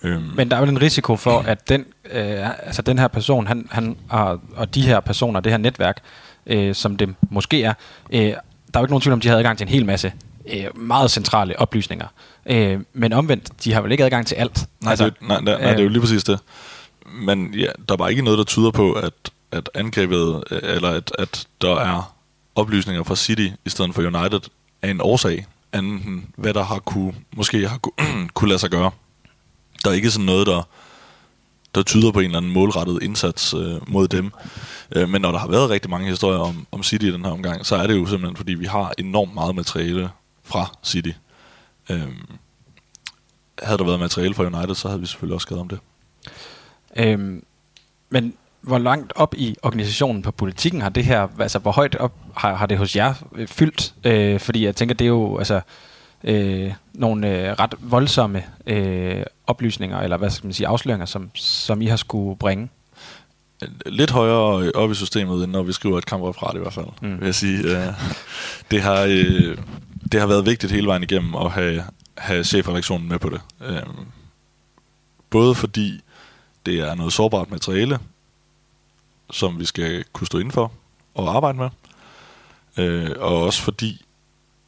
Øhm. Men der er jo en risiko for, at den, øh, altså den her person, han, han har, og de her personer, det her netværk, øh, som det måske er, øh, der er jo ikke nogen tvivl om, de har adgang til en hel masse øh, meget centrale oplysninger. Øh, men omvendt, de har vel ikke adgang til alt. Nej, altså, det, nej, nej, nej det er jo lige præcis det. Men ja, der er bare ikke noget, der tyder på, at, at angrebet, øh, eller at, at der er oplysninger fra City i stedet for United, er en årsag, anden hvad der har kunne, måske har kunne, <clears throat> kunne lade sig gøre der er ikke sådan noget, der, der tyder på en eller anden målrettet indsats øh, mod dem. Øh, men når der har været rigtig mange historier om, om City i den her omgang, så er det jo simpelthen, fordi vi har enormt meget materiale fra City. Øh, havde der været materiale fra United, så havde vi selvfølgelig også skrevet om det. Øhm, men hvor langt op i organisationen på politikken har det her, altså hvor højt op har, har det hos jer fyldt? Øh, fordi jeg tænker, det er jo, altså, øh, nogle øh, ret voldsomme øh, oplysninger, eller hvad skal man sige, afsløringer, som, som I har skulle bringe? Lidt højere op i systemet, end når vi skriver et kampreferat i hvert fald, mm. vil jeg sige. Øh, det, har, øh, det har været vigtigt hele vejen igennem at have, have chefredaktionen med på det. Øh, både fordi det er noget sårbart materiale, som vi skal kunne stå indenfor og arbejde med. Øh, og også fordi,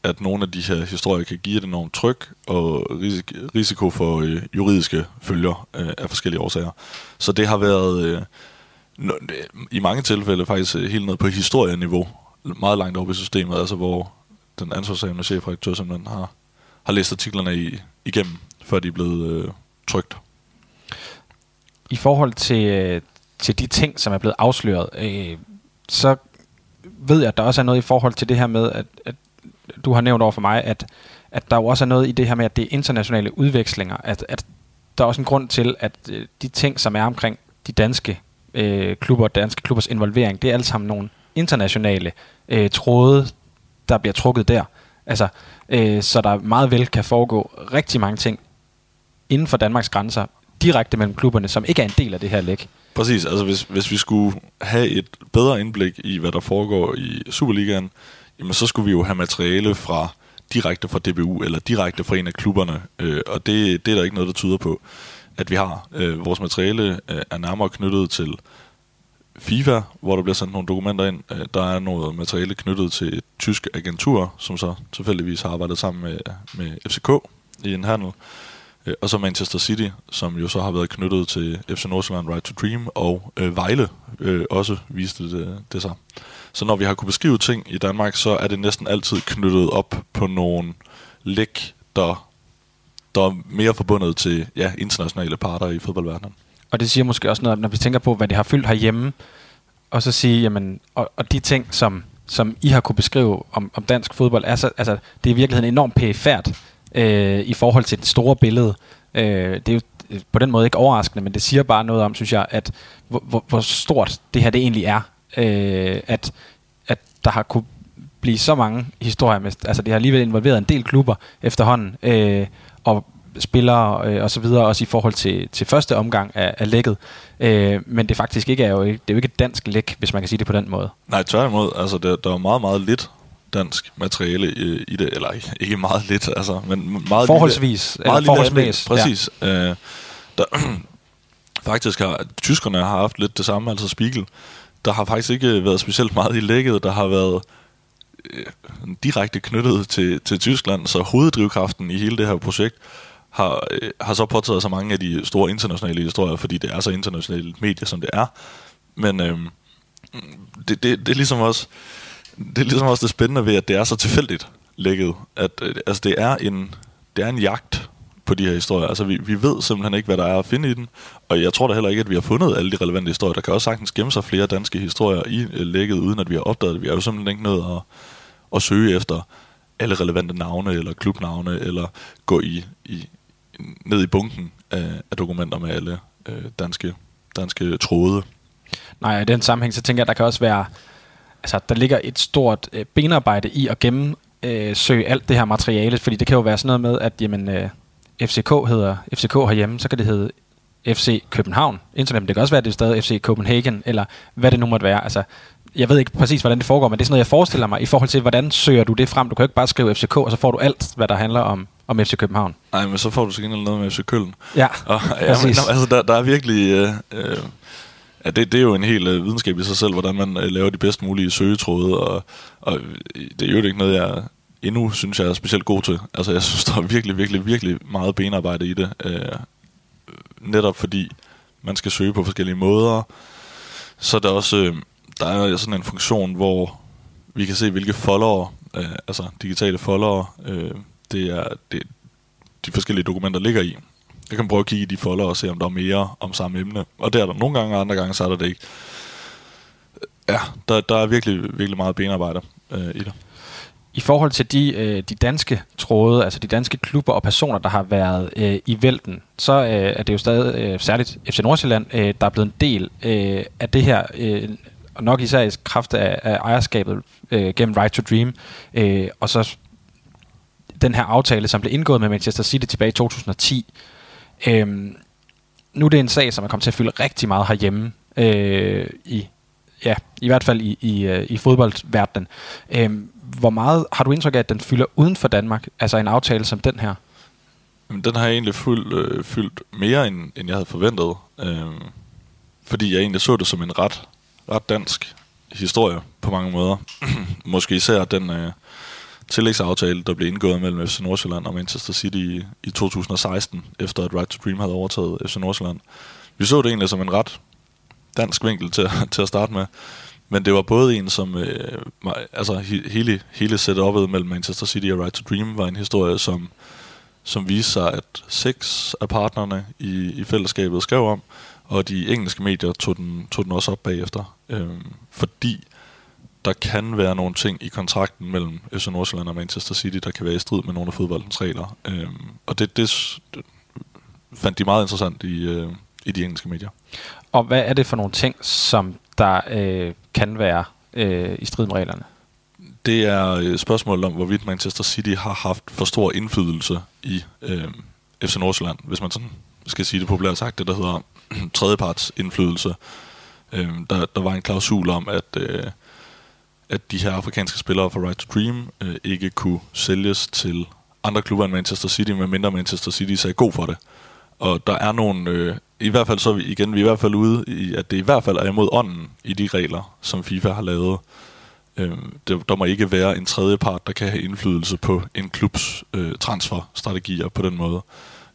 at nogle af de her historier kan give et enormt tryk og risik- risiko for øh, juridiske følger øh, af forskellige årsager. Så det har været øh, i mange tilfælde faktisk øh, helt ned på historieniveau, meget langt oppe i systemet, altså hvor den ansvarshavende chefredaktør simpelthen har, har læst artiklerne i, igennem, før de er blevet øh, trygt. I forhold til, øh, til de ting, som er blevet afsløret, øh, så ved jeg, at der også er noget i forhold til det her med, at, at du har nævnt over for mig, at, at der jo også er noget i det her med, at det er internationale udvekslinger, at, at der er også en grund til, at øh, de ting, som er omkring de danske øh, klubber, danske klubbers involvering, det er alt sammen nogle internationale øh, tråde, der bliver trukket der. Altså, øh, så der meget vel kan foregå rigtig mange ting inden for Danmarks grænser, direkte mellem klubberne, som ikke er en del af det her læk. Præcis, altså hvis, hvis vi skulle have et bedre indblik i, hvad der foregår i Superligaen, jamen så skulle vi jo have materiale fra direkte fra DBU, eller direkte fra en af klubberne, øh, og det, det er der ikke noget, der tyder på, at vi har. Øh, vores materiale øh, er nærmere knyttet til FIFA, hvor der bliver sendt nogle dokumenter ind. Øh, der er noget materiale knyttet til et tysk agentur, som så tilfældigvis har arbejdet sammen med, med FCK i en handel. Øh, og så Manchester City, som jo så har været knyttet til FC Nordsjælland Right to Dream, og øh, Vejle øh, også viste det, det sig. Så når vi har kunne beskrive ting i Danmark, så er det næsten altid knyttet op på nogle læk, der, der er mere forbundet til ja, internationale parter i fodboldverdenen. Og det siger måske også noget, når vi tænker på, hvad det har fyldt herhjemme, og så sige, jamen, og, og de ting, som, som I har kunne beskrive om, om dansk fodbold, er så, altså, det er i virkeligheden enormt pæfærd øh, i forhold til det store billede. Øh, det er jo øh, på den måde ikke overraskende, men det siger bare noget om, synes jeg, at hvor, hvor, hvor stort det her det egentlig er. Øh, at, at der har kunne blive så mange historier med, altså det har alligevel involveret en del klubber efterhånden, øh, og spillere øh, og så videre, også i forhold til, til første omgang af, af lækket. Øh, men det faktisk ikke er jo, det er jo ikke et dansk læk, hvis man kan sige det på den måde. Nej, tværtimod. Altså, der, der er meget, meget lidt dansk materiale i, i det, eller ikke meget lidt, altså, men meget forholdsvis, lille, meget eller forholdsvis, præcis. Ja. Øh, der, <clears throat> faktisk har tyskerne har haft lidt det samme, altså Spiegel. Der har faktisk ikke været specielt meget i lækket, der har været øh, direkte knyttet til, til Tyskland, så hoveddrivkraften i hele det her projekt har, øh, har så påtaget så mange af de store internationale historier, fordi det er så internationalt medie, som det er. Men øh, det, det, det er ligesom også det er ligesom også det spændende ved, at det er så tilfældigt lækket. At, øh, altså, det er en, det er en jagt på de her historier. Altså, vi, vi ved simpelthen ikke, hvad der er at finde i den. Og jeg tror da heller ikke, at vi har fundet alle de relevante historier. Der kan også sagtens gemme sig flere danske historier i øh, lægget, uden at vi har opdaget det. Vi har jo simpelthen ikke noget at, at søge efter alle relevante navne, eller klubnavne, eller gå i, i, ned i bunken af, af dokumenter med alle øh, danske, danske tråde. Nej, i den sammenhæng, så tænker jeg, at der kan også være altså, der ligger et stort øh, benarbejde i at gemme øh, alt det her materiale, fordi det kan jo være sådan noget med, at jamen, øh, FCK hedder FCK herhjemme, så kan det hedde FC København Internet. Det kan også være, at det er stadig FC Copenhagen, eller hvad det nu måtte være. Altså, jeg ved ikke præcis, hvordan det foregår, men det er sådan noget, jeg forestiller mig i forhold til, hvordan søger du det frem. Du kan jo ikke bare skrive FCK, og så får du alt, hvad der handler om, om FC København. Nej, men så får du så noget med FC Køln. Ja, og, ja men, altså, der, der er virkelig... Øh, øh, Ja, det, det er jo en hel uh, videnskab i sig selv, hvordan man uh, laver de bedst mulige søgetråde, og, og det er jo ikke noget, jeg endnu synes, jeg er specielt god til. Altså, jeg synes, <laughs> der er virkelig, virkelig, virkelig meget benarbejde i det. Øh, netop fordi man skal søge på forskellige måder. Så er der også, øh, der er sådan en funktion, hvor vi kan se, hvilke follower, øh, altså digitale follower, øh, det er det, de forskellige dokumenter ligger i. Jeg kan prøve at kigge i de folder og se, om der er mere om samme emne. Og det er der nogle gange, og andre gange, så er der det ikke. Ja, der, der er virkelig, virkelig meget benarbejde øh, i det. I forhold til de, øh, de danske tråde, altså de danske klubber og personer, der har været øh, i vælten, så øh, er det jo stadig øh, særligt FC Nordsjælland, øh, der er blevet en del øh, af det her, øh, og nok især i kraft af, af ejerskabet øh, gennem Right to Dream, øh, og så den her aftale, som blev indgået med Manchester City tilbage i 2010, Øh, nu er det en sag, som er kommet til at fylde rigtig meget herhjemme øh, i ja, i hvert fald i, i, øh, i fodboldverdenen. Øhm, hvor meget har du indtryk af, at den fylder uden for Danmark? Altså en aftale som den her? Jamen, den har jeg egentlig fyldt, øh, fyldt mere, end, end jeg havde forventet. Øh, fordi jeg egentlig så det som en ret, ret dansk historie på mange måder. <clears throat> Måske især den øh, tillægsaftale, der blev indgået mellem FC Nordsjælland og Manchester City i, i 2016, efter at Right to Dream havde overtaget FC Nordsjælland. Vi så det egentlig som en ret dansk vinkel til, <laughs> til at starte med. Men det var både en, som... Øh, altså hele, hele setup'et mellem Manchester City og Right to Dream var en historie, som, som viste sig, at seks af partnerne i, i fællesskabet skrev om, og de engelske medier tog den, tog den også op bagefter. Øh, fordi der kan være nogle ting i kontrakten mellem FC Nordsjælland og Manchester City, der kan være i strid med nogle af fodboldens regler. Øh, og det, det, det fandt de meget interessant i, øh, i de engelske medier. Og hvad er det for nogle ting, som der øh, kan være øh, i strid med reglerne? Det er øh, spørgsmålet om, hvorvidt Manchester City har haft for stor indflydelse i øh, FC Nordsjælland, hvis man sådan skal sige det populært sagt, det der hedder <clears throat> tredjeparts indflydelse. Øh, der, der var en klausul om, at, øh, at de her afrikanske spillere fra Right to Dream øh, ikke kunne sælges til andre klubber end Manchester City, medmindre Manchester City sagde god for det. Og der er nogle, øh, i hvert fald så er vi igen, vi er i hvert fald ude i, at det i hvert fald er imod ånden i de regler, som FIFA har lavet. Øh, det, der må ikke være en tredje part, der kan have indflydelse på en klubs øh, transferstrategier på den måde.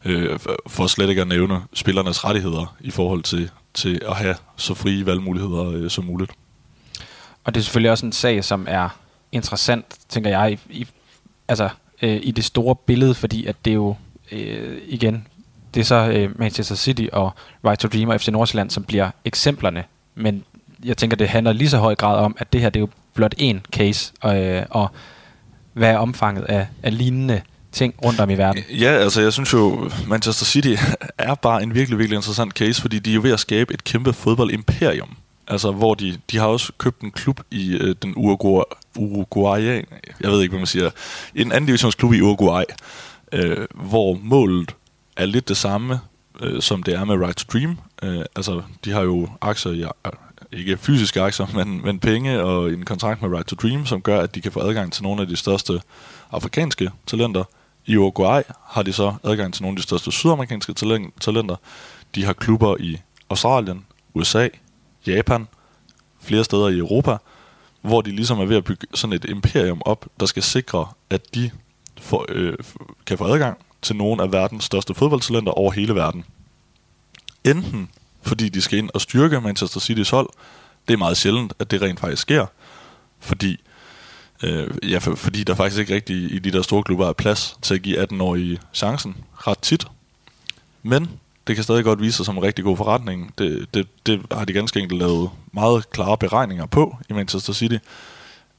Øh, for slet ikke at nævne spillernes rettigheder i forhold til, til at have så frie valgmuligheder øh, som muligt. Og det er selvfølgelig også en sag, som er interessant, tænker jeg, i, i, altså, øh, i det store billede, fordi at det jo øh, igen det er så øh, Manchester City og Right to Dream og FC Nordsjælland, som bliver eksemplerne. Men jeg tænker, det handler lige så høj grad om, at det her det er jo blot én case, og, øh, og hvad er omfanget af, af lignende ting rundt om i verden. Ja, altså jeg synes jo, Manchester City <laughs> er bare en virkelig, virkelig interessant case, fordi de er jo ved at skabe et kæmpe fodboldimperium. Altså, hvor de, de har også købt en klub i øh, den Uruguay, Uruguay, jeg ved ikke, hvad man siger, en anden divisionsklub i Uruguay, øh, hvor målet er lidt det samme, øh, som det er med Right to Dream. Øh, altså, de har jo aktier i, øh, ikke fysiske aktier, men, men penge og en kontrakt med Right to Dream, som gør, at de kan få adgang til nogle af de største afrikanske talenter. I Uruguay har de så adgang til nogle af de største sydamerikanske talenter. De har klubber i Australien, USA, Japan, flere steder i Europa, hvor de ligesom er ved at bygge sådan et imperium op, der skal sikre, at de får, øh, kan få adgang til nogle af verdens største fodboldtalenter over hele verden. Enten fordi de skal ind og styrke Manchester City's hold. Det er meget sjældent, at det rent faktisk sker. Fordi, øh, ja, for, fordi der faktisk ikke rigtig i de der store klubber er plads til at give 18-årige chancen ret tit. Men det kan stadig godt vise sig som en rigtig god forretning. Det, det, det har de ganske enkelt lavet meget klare beregninger på i Manchester City,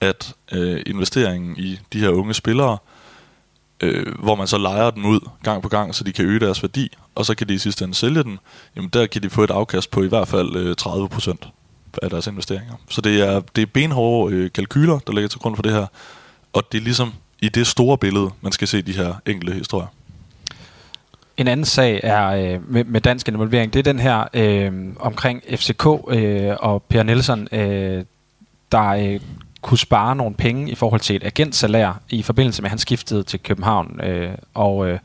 at øh, investeringen i de her unge spillere – øh, hvor man så lejer dem ud gang på gang, så de kan øge deres værdi, og så kan de i sidste ende sælge den, jamen der kan de få et afkast på i hvert fald øh, 30% af deres investeringer. Så det er, det er benhårde øh, kalkyler, der ligger til grund for det her, og det er ligesom i det store billede, man skal se de her enkelte historier. En anden sag er øh, med, med dansk involvering, det er den her øh, omkring FCK øh, og Per Nielsen, øh, der øh, kunne spare nogle penge i forhold til et agentsalær i forbindelse med, at han skiftede til København. Øh, og øh,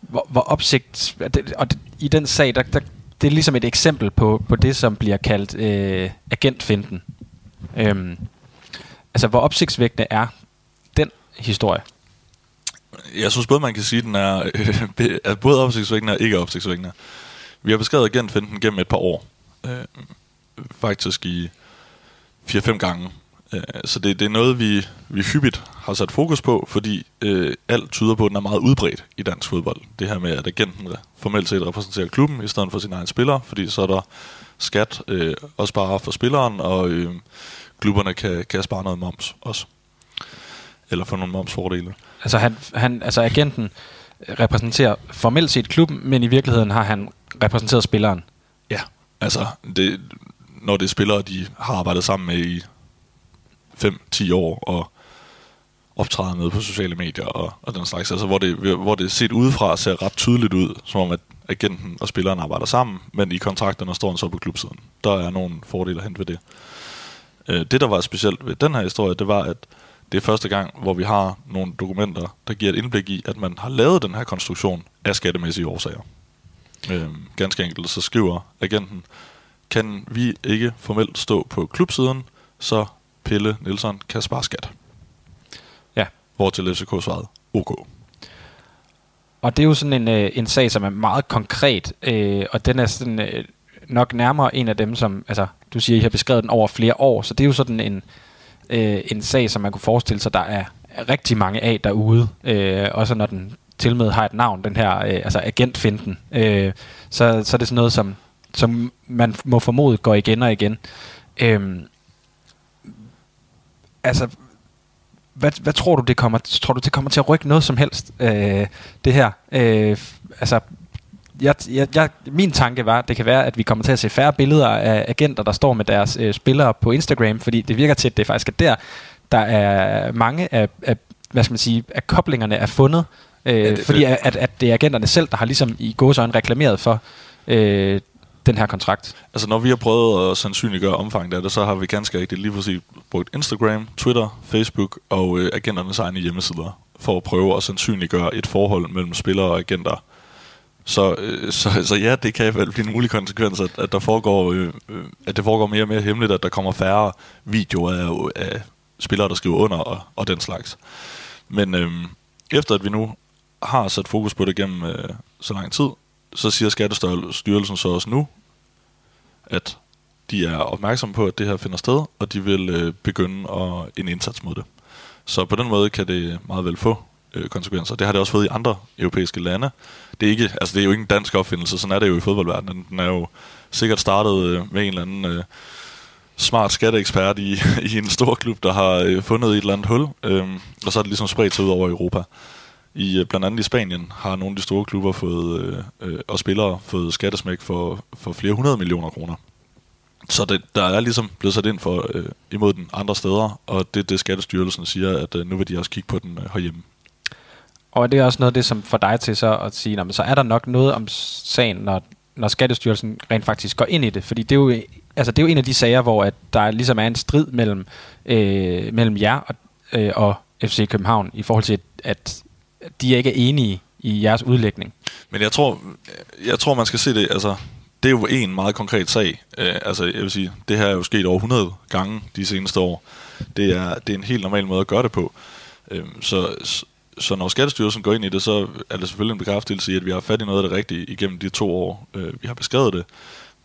hvor, hvor opsigt... Og det, i den sag, der, der, det er ligesom et eksempel på, på det, som bliver kaldt øh, agentfinden. Øhm, altså, hvor opsigtsvækkende er den historie? Jeg synes både, man kan sige, at den er, øh, er <laughs> både opsigtsvækkende og ikke opsigtsvækkende. Vi har beskrevet agentfinden gennem et par år. Øh, faktisk i 4-5 gange så det, det er noget, vi, vi hyppigt har sat fokus på, fordi øh, alt tyder på, at den er meget udbredt i dansk fodbold. Det her med, at agenten formelt set repræsenterer klubben i stedet for sin egen spiller, fordi så er der skat øh, også bare for spilleren, og øh, klubberne kan, kan spare noget moms også. Eller få nogle momsfordele. Altså, han, han, altså agenten repræsenterer formelt set klubben, men i virkeligheden har han repræsenteret spilleren. Ja, altså det, når det er spillere, de har arbejdet sammen med i 5-10 år og optræde med på sociale medier og, og den slags. Altså, hvor det, hvor det set udefra ser ret tydeligt ud, som om at agenten og spilleren arbejder sammen, men i kontrakterne står han så på klubsiden. Der er nogle fordele at hente ved det. Øh, det, der var specielt ved den her historie, det var, at det er første gang, hvor vi har nogle dokumenter, der giver et indblik i, at man har lavet den her konstruktion, af skattemæssige årsager. Øh, ganske enkelt, så skriver agenten, kan vi ikke formelt stå på klubsiden, så Pelle Nielsen kan spare skat. Ja. Hvor til FCK svarede, ok. Og det er jo sådan en, øh, en sag, som er meget konkret, øh, og den er sådan, øh, nok nærmere en af dem, som, altså, du siger, I har beskrevet den over flere år, så det er jo sådan en, øh, en sag, som man kunne forestille sig, der er rigtig mange af derude, øh, også når den til med har et navn, den her, øh, altså agentfinden, øh, så, så er det sådan noget, som, som man må formode går igen og igen. Øh, altså, hvad, hvad tror du, det kommer, tror du, det kommer til at rykke noget som helst, øh, det her? Øh, altså, jeg, jeg, jeg, min tanke var, at det kan være, at vi kommer til at se færre billeder af agenter, der står med deres øh, spillere på Instagram, fordi det virker til, at det faktisk er der, der er mange af, af hvad skal man sige, af koblingerne er fundet, øh, ja, det, fordi det. At, at det er agenterne selv, der har ligesom i gåsøjne reklameret for øh, den her kontrakt. Altså når vi har prøvet at sandsynliggøre omfanget af det, så har vi ganske rigtigt lige præcis brugt Instagram, Twitter, Facebook og øh, agenternes egne hjemmesider for at prøve at sandsynliggøre et forhold mellem spillere og agenter. Så, øh, så, så ja, det kan vel blive en mulig konsekvens, at, at, der foregår, øh, øh, at det foregår mere og mere hemmeligt, at der kommer færre videoer af, af spillere, der skriver under og, og den slags. Men øh, efter at vi nu har sat fokus på det gennem øh, så lang tid, så siger Skattestyrelsen så også nu, at de er opmærksomme på, at det her finder sted, og de vil øh, begynde at, en indsats mod det. Så på den måde kan det meget vel få øh, konsekvenser. Det har det også fået i andre europæiske lande. Det er, ikke, altså det er jo ikke en dansk opfindelse, sådan er det jo i fodboldverdenen. Den er jo sikkert startet øh, med en eller anden øh, smart skatteekspert i, <laughs> i en stor klub, der har øh, fundet et eller andet hul, øh, og så er det ligesom spredt sig ud over Europa. I, øh, blandt andet i Spanien har nogle af de store klubber fået, øh, øh, og spillere fået skattesmæk for, for flere hundrede millioner kroner. Så det, der er ligesom blevet sat ind for øh, imod den andre steder, og det det Skattestyrelsen siger, at øh, nu vil de også kigge på den øh, herhjemme. Og det er også noget af det, som får dig til så at sige, så er der nok noget om sagen, når, når Skattestyrelsen rent faktisk går ind i det. Fordi det er jo, altså det er jo en af de sager, hvor at der ligesom er en strid mellem, øh, mellem jer og, øh, og FC København i forhold til, at de ikke er enige i jeres udlægning. Men jeg tror, jeg tror man skal se det, altså det er jo en meget konkret sag. Uh, altså jeg vil sige, det her er jo sket over 100 gange de seneste år. Det er, det er en helt normal måde at gøre det på. Uh, så, så når Skattestyrelsen går ind i det, så er det selvfølgelig en bekræftelse i, at vi har fat i noget af det rigtige igennem de to år, uh, vi har beskrevet det.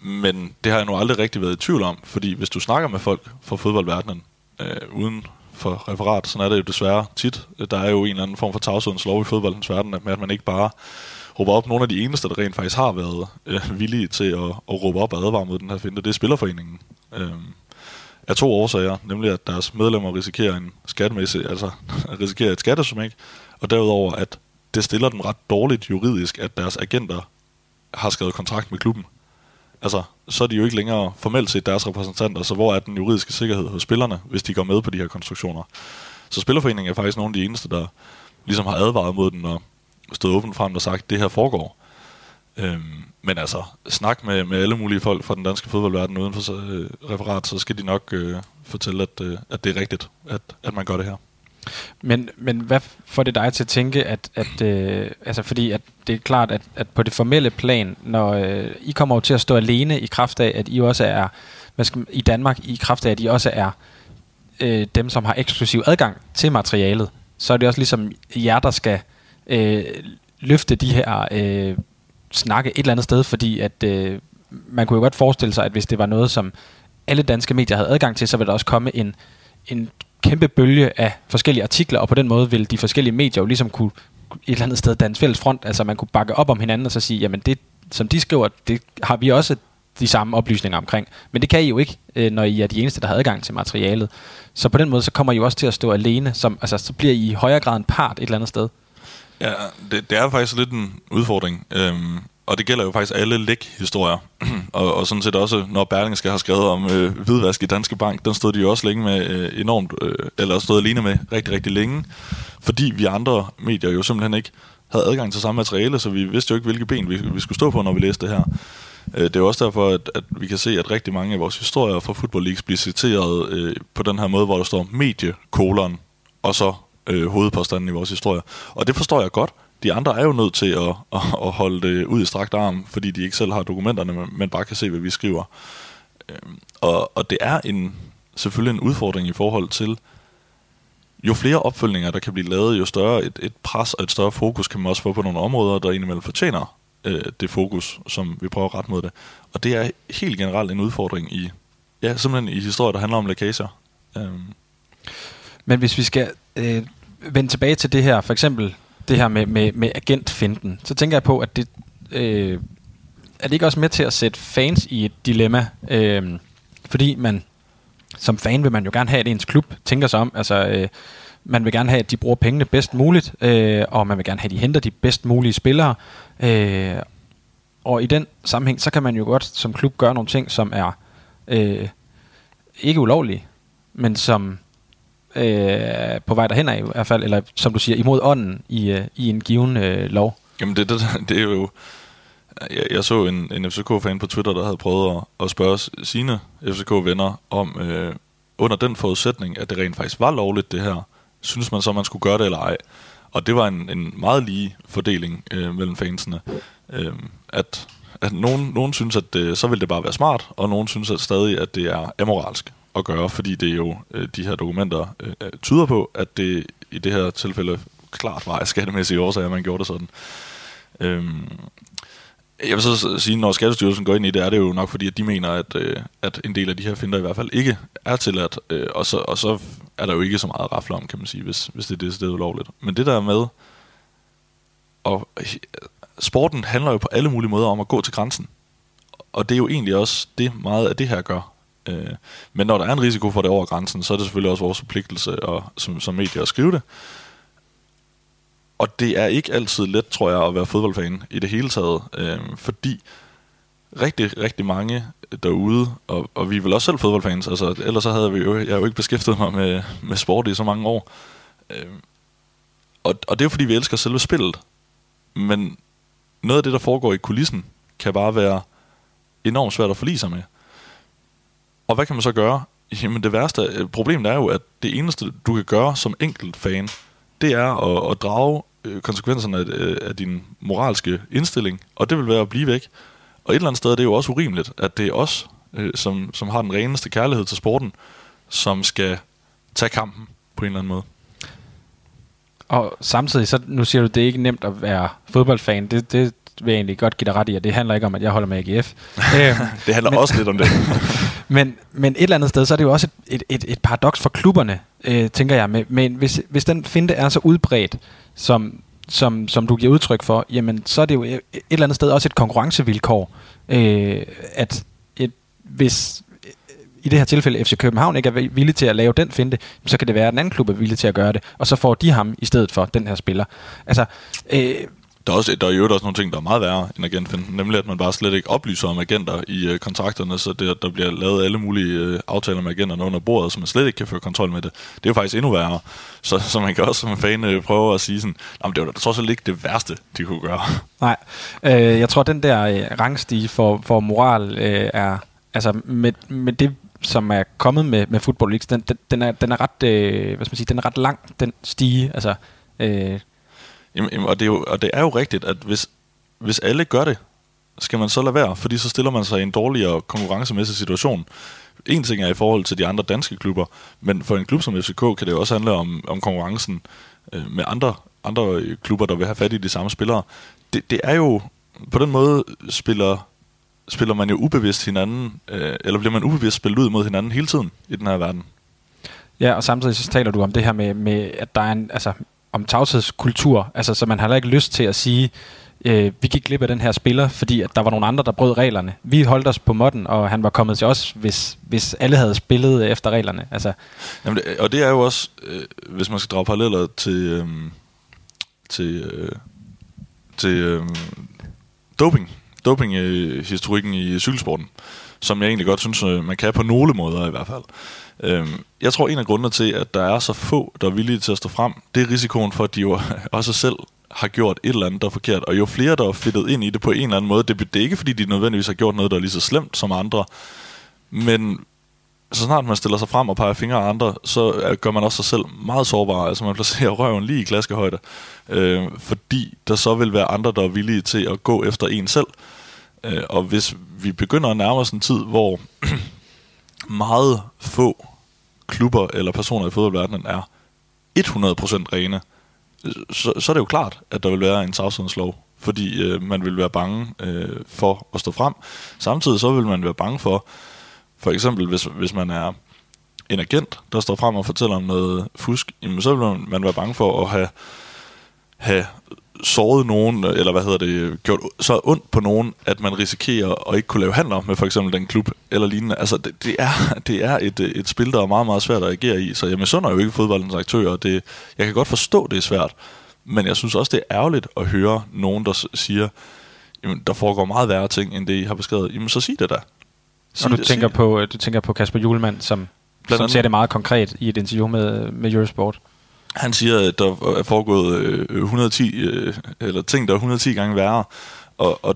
Men det har jeg nu aldrig rigtig været i tvivl om, fordi hvis du snakker med folk fra fodboldverdenen, uh, uden for referat. Sådan er det jo desværre tit. Der er jo en eller anden form for tavshedens lov i fodboldens verden, at man ikke bare råber op. Nogle af de eneste, der rent faktisk har været øh, villige til at, at råbe op og advare mod den her finte, det er Spillerforeningen. Øh, af to årsager, nemlig at deres medlemmer risikerer en skattemæssig, altså <laughs> risikerer et skattesumæk, og derudover, at det stiller dem ret dårligt juridisk, at deres agenter har skrevet kontrakt med klubben altså, så er de jo ikke længere formelt set deres repræsentanter, så hvor er den juridiske sikkerhed hos spillerne, hvis de går med på de her konstruktioner? Så Spillerforeningen er faktisk nogle af de eneste, der ligesom har advaret mod den og stået åbent frem og sagt, at det her foregår. Øhm, men altså, snak med, med alle mulige folk fra den danske fodboldverden uden for øh, referat, så skal de nok øh, fortælle, at, øh, at det er rigtigt, at, at man gør det her. Men, men hvad får det dig til at tænke, at, at øh, altså fordi at det er klart, at, at på det formelle plan, når øh, I kommer til at stå alene i kraft af, at I også er, hvad skal, i Danmark, i kraft af, at I også er øh, dem, som har eksklusiv adgang til materialet, så er det også ligesom jer, der skal øh, løfte de her øh, snakke et eller andet sted, fordi at øh, man kunne jo godt forestille sig, at hvis det var noget, som alle danske medier havde adgang til, så ville der også komme en, en kæmpe bølge af forskellige artikler, og på den måde vil de forskellige medier jo ligesom kunne et eller andet sted danne fælles front, altså man kunne bakke op om hinanden og så sige, jamen det, som de skriver, det har vi også de samme oplysninger omkring. Men det kan I jo ikke, øh, når I er de eneste, der har adgang til materialet. Så på den måde, så kommer I jo også til at stå alene, som, altså så bliver I i højere grad en part et eller andet sted. Ja, det, det er faktisk lidt en udfordring. Øhm, og det gælder jo faktisk alle læk-historier. <clears throat> og, og sådan set også, når Berlingske har skrevet om øh, hvidvask i Danske Bank, den stod de jo også længe med øh, enormt, øh, eller stod alene med rigtig, rigtig længe. Fordi vi andre medier jo simpelthen ikke havde adgang til samme materiale, så vi vidste jo ikke, hvilke ben vi, vi skulle stå på, når vi læste det her. Øh, det er også derfor, at, at vi kan se, at rigtig mange af vores historier fra Football League bliver citeret øh, på den her måde, hvor der står mediekolon, og så øh, hovedpåstanden i vores historie. Og det forstår jeg godt, de andre er jo nødt til at, at, at holde det ud i strakt arm, fordi de ikke selv har dokumenterne, men, bare kan se, hvad vi skriver. Øhm, og, og det er en selvfølgelig en udfordring i forhold til, jo flere opfølgninger, der kan blive lavet, jo større et, et pres og et større fokus kan man også få på nogle områder, der indimellem fortjener øh, det fokus, som vi prøver at rette mod det. Og det er helt generelt en udfordring i, ja, simpelthen i historier, der handler om lækager. Øhm. Men hvis vi skal øh, vende tilbage til det her, for eksempel det her med, med, med agentfinden, så tænker jeg på, at det øh, er det ikke også med til at sætte fans i et dilemma, øh, fordi man som fan vil man jo gerne have, at ens klub tænker sig om. Altså, øh, man vil gerne have, at de bruger pengene bedst muligt, øh, og man vil gerne have, at de henter de bedst mulige spillere. Øh, og i den sammenhæng, så kan man jo godt som klub gøre nogle ting, som er øh, ikke ulovlige, men som øh, på vej derhen af i hvert fald, eller som du siger, imod ånden i, øh, i en given øh, lov. Jamen det, det, <laughs> det er jo... Jeg, jeg så en, en FCK-fan på Twitter, der havde prøvet at, at spørge sine FCK-venner om, øh, under den forudsætning, at det rent faktisk var lovligt det her, synes man så, man skulle gøre det eller ej? Og det var en, en meget lige fordeling øh, mellem fansene. Øh, at at nogen, nogen synes, at det, så vil det bare være smart, og nogen synes at stadig, at det er amoralsk at gøre, fordi det jo øh, de her dokumenter øh, øh, tyder på, at det i det her tilfælde klart var af skattemæssige årsager, at man gjorde det sådan. Øhm, jeg vil så sige, når Skattestyrelsen går ind i det, er det jo nok fordi, at de mener, at, øh, at en del af de her finder i hvert fald ikke er tilladt, øh, og, så, og så er der jo ikke så meget rafle om, kan man sige, hvis, hvis det er det sted ulovligt. Men det der med, og øh, sporten handler jo på alle mulige måder om at gå til grænsen. Og det er jo egentlig også det meget af det her gør. Øh, men når der er en risiko for det over grænsen, så er det selvfølgelig også vores forpligtelse at, som, som medier at skrive det. Og det er ikke altid let, tror jeg, at være fodboldfan i det hele taget, øh, fordi rigtig, rigtig mange derude, og, og vi er vel også selv fodboldfans, altså ellers så havde vi jo, jeg jo ikke beskæftiget mig med, med sport i så mange år. Øh, og, og det er jo fordi, vi elsker selve spillet. Men noget af det, der foregår i kulissen, kan bare være enormt svært at forlige sig med. Og hvad kan man så gøre? Jamen det værste øh, problemet er jo, at det eneste, du kan gøre som enkelt fan, det er at, at drage øh, konsekvenserne af, øh, af din moralske indstilling, og det vil være at blive væk. Og et eller andet sted er det jo også urimeligt, at det er os, som, som har den reneste kærlighed til sporten, som skal tage kampen på en eller anden måde. Og samtidig, så nu siger du, det er ikke nemt at være fodboldfan. Det, det vil jeg egentlig godt give dig ret i, og det handler ikke om, at jeg holder med AGF. <laughs> Øhm, det handler men, også lidt om det. <laughs> men, men et eller andet sted, så er det jo også et, et, et, et paradoks for klubberne, øh, tænker jeg. Men, men hvis, hvis den finte er så udbredt, som, som, som du giver udtryk for, jamen så er det jo et, et eller andet sted også et konkurrencevilkår, øh, at et, hvis, i det her tilfælde FC København ikke er villig til at lave den finte, så kan det være, at den anden klub er villig til at gøre det, og så får de ham i stedet for den her spiller. Altså, øh, der er, også, der er jo også nogle ting, der er meget værre end agentfinden, nemlig at man bare slet ikke oplyser om agenter i øh, kontrakterne, så det, der bliver lavet alle mulige øh, aftaler med agenterne under bordet, så man slet ikke kan føre kontrol med det. Det er jo faktisk endnu værre. Så, så man kan også som fan øh, prøve at sige sådan, det var da trods alt ikke det værste, de kunne gøre. Nej, øh, jeg tror, den der øh, rangstige for, for moral øh, er, altså med, med det som er kommet med, med Football League, den, den, den, er, den er ret, øh, hvad skal man sige, den er ret lang, den stige, altså... Øh, Jamen, og, det er jo, og det er jo rigtigt, at hvis, hvis alle gør det, skal man så lade være, fordi så stiller man sig i en dårligere konkurrencemæssig situation. En ting er i forhold til de andre danske klubber, men for en klub som FCK kan det jo også handle om, om konkurrencen øh, med andre, andre øh, klubber, der vil have fat i de samme spillere. Det, det er jo, på den måde spiller spiller man jo ubevidst hinanden, øh, eller bliver man ubevidst spillet ud mod hinanden hele tiden i den her verden. Ja, og samtidig så taler du om det her med, med at der er en, altså, om tavshedskultur, altså så man har ikke lyst til at sige, øh, vi gik glip af den her spiller, fordi at der var nogle andre, der brød reglerne. Vi holdt os på modden, og han var kommet til os, hvis, hvis alle havde spillet efter reglerne. Altså. Jamen det, og det er jo også, øh, hvis man skal drage paralleller til, øh, til, øh, til øh, doping, dopinghistorikken i cykelsporten, som jeg egentlig godt synes, øh, man kan på nogle måder i hvert fald. Øhm, jeg tror, en af grundene til, at der er så få, der er villige til at stå frem, det er risikoen for, at de jo <laughs> også selv har gjort et eller andet, der er forkert. Og jo flere, der er fedtet ind i det på en eller anden måde, det, det er ikke, fordi de nødvendigvis har gjort noget, der er lige så slemt som andre. Men så snart man stiller sig frem og peger fingre af andre, så øh, gør man også sig selv meget sårbar. Altså man placerer <laughs> røven lige i klaskehøjde. Øh, fordi der så vil være andre, der er villige til at gå efter en selv. Øh, og hvis vi begynder at nærme os en tid, hvor <clears throat> meget få klubber eller personer i fodboldverdenen er 100% rene, så, så er det jo klart, at der vil være en tavshedslov, fordi øh, man vil være bange øh, for at stå frem. Samtidig så vil man være bange for, for eksempel hvis, hvis man er en agent, der står frem og fortæller om noget fusk, jamen, så vil man være bange for at have, have såret nogen, eller hvad hedder det, gjort så ondt på nogen, at man risikerer at ikke kunne lave handler med for eksempel den klub eller lignende. Altså, det, det er, <laughs> det er et, et spil, der er meget, meget svært at agere i, så jeg misunder jo ikke fodboldens aktører. Det, jeg kan godt forstå, det er svært, men jeg synes også, det er ærgerligt at høre nogen, der siger, jamen, der foregår meget værre ting, end det I har beskrevet. Jamen, så sig det da. Sig og du, det, tænker på, du tænker på Kasper Julemand, som, som ser det meget konkret i et interview med, med Eurosport. Han siger, at der er foregået øh, 110, øh, eller ting, der er 110 gange værre. Og, og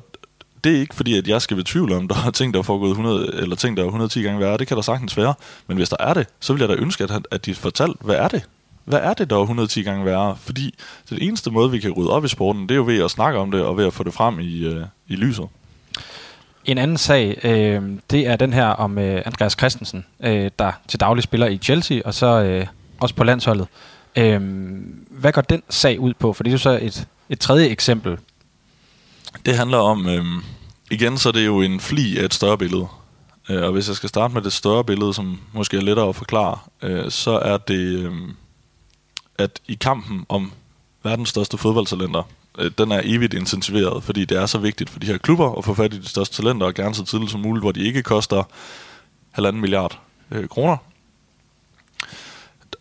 det er ikke fordi, at jeg skal betvivle, om <laughs> der er ting, der er foregået 100, eller ting, der er 110 gange værre. Det kan der sagtens være. Men hvis der er det, så vil jeg da ønske, at, at de fortalt, hvad er det? Hvad er det, der er 110 gange værre? Fordi det eneste måde, vi kan rydde op i sporten, det er jo ved at snakke om det, og ved at få det frem i, øh, i lyset. En anden sag, øh, det er den her om øh, Andreas Christensen, øh, der til daglig spiller i Chelsea, og så øh, også på landsholdet. Øhm, hvad går den sag ud på? For det er jo så et, et tredje eksempel. Det handler om, øhm, igen så er det jo en fli af et større billede. Øh, og hvis jeg skal starte med det større billede, som måske er lettere at forklare, øh, så er det, øh, at i kampen om verdens største fodboldtalenter, øh, den er evigt intensiveret, fordi det er så vigtigt for de her klubber at få fat i de største talenter, og gerne så tidligt som muligt, hvor de ikke koster halvanden milliard øh, kroner.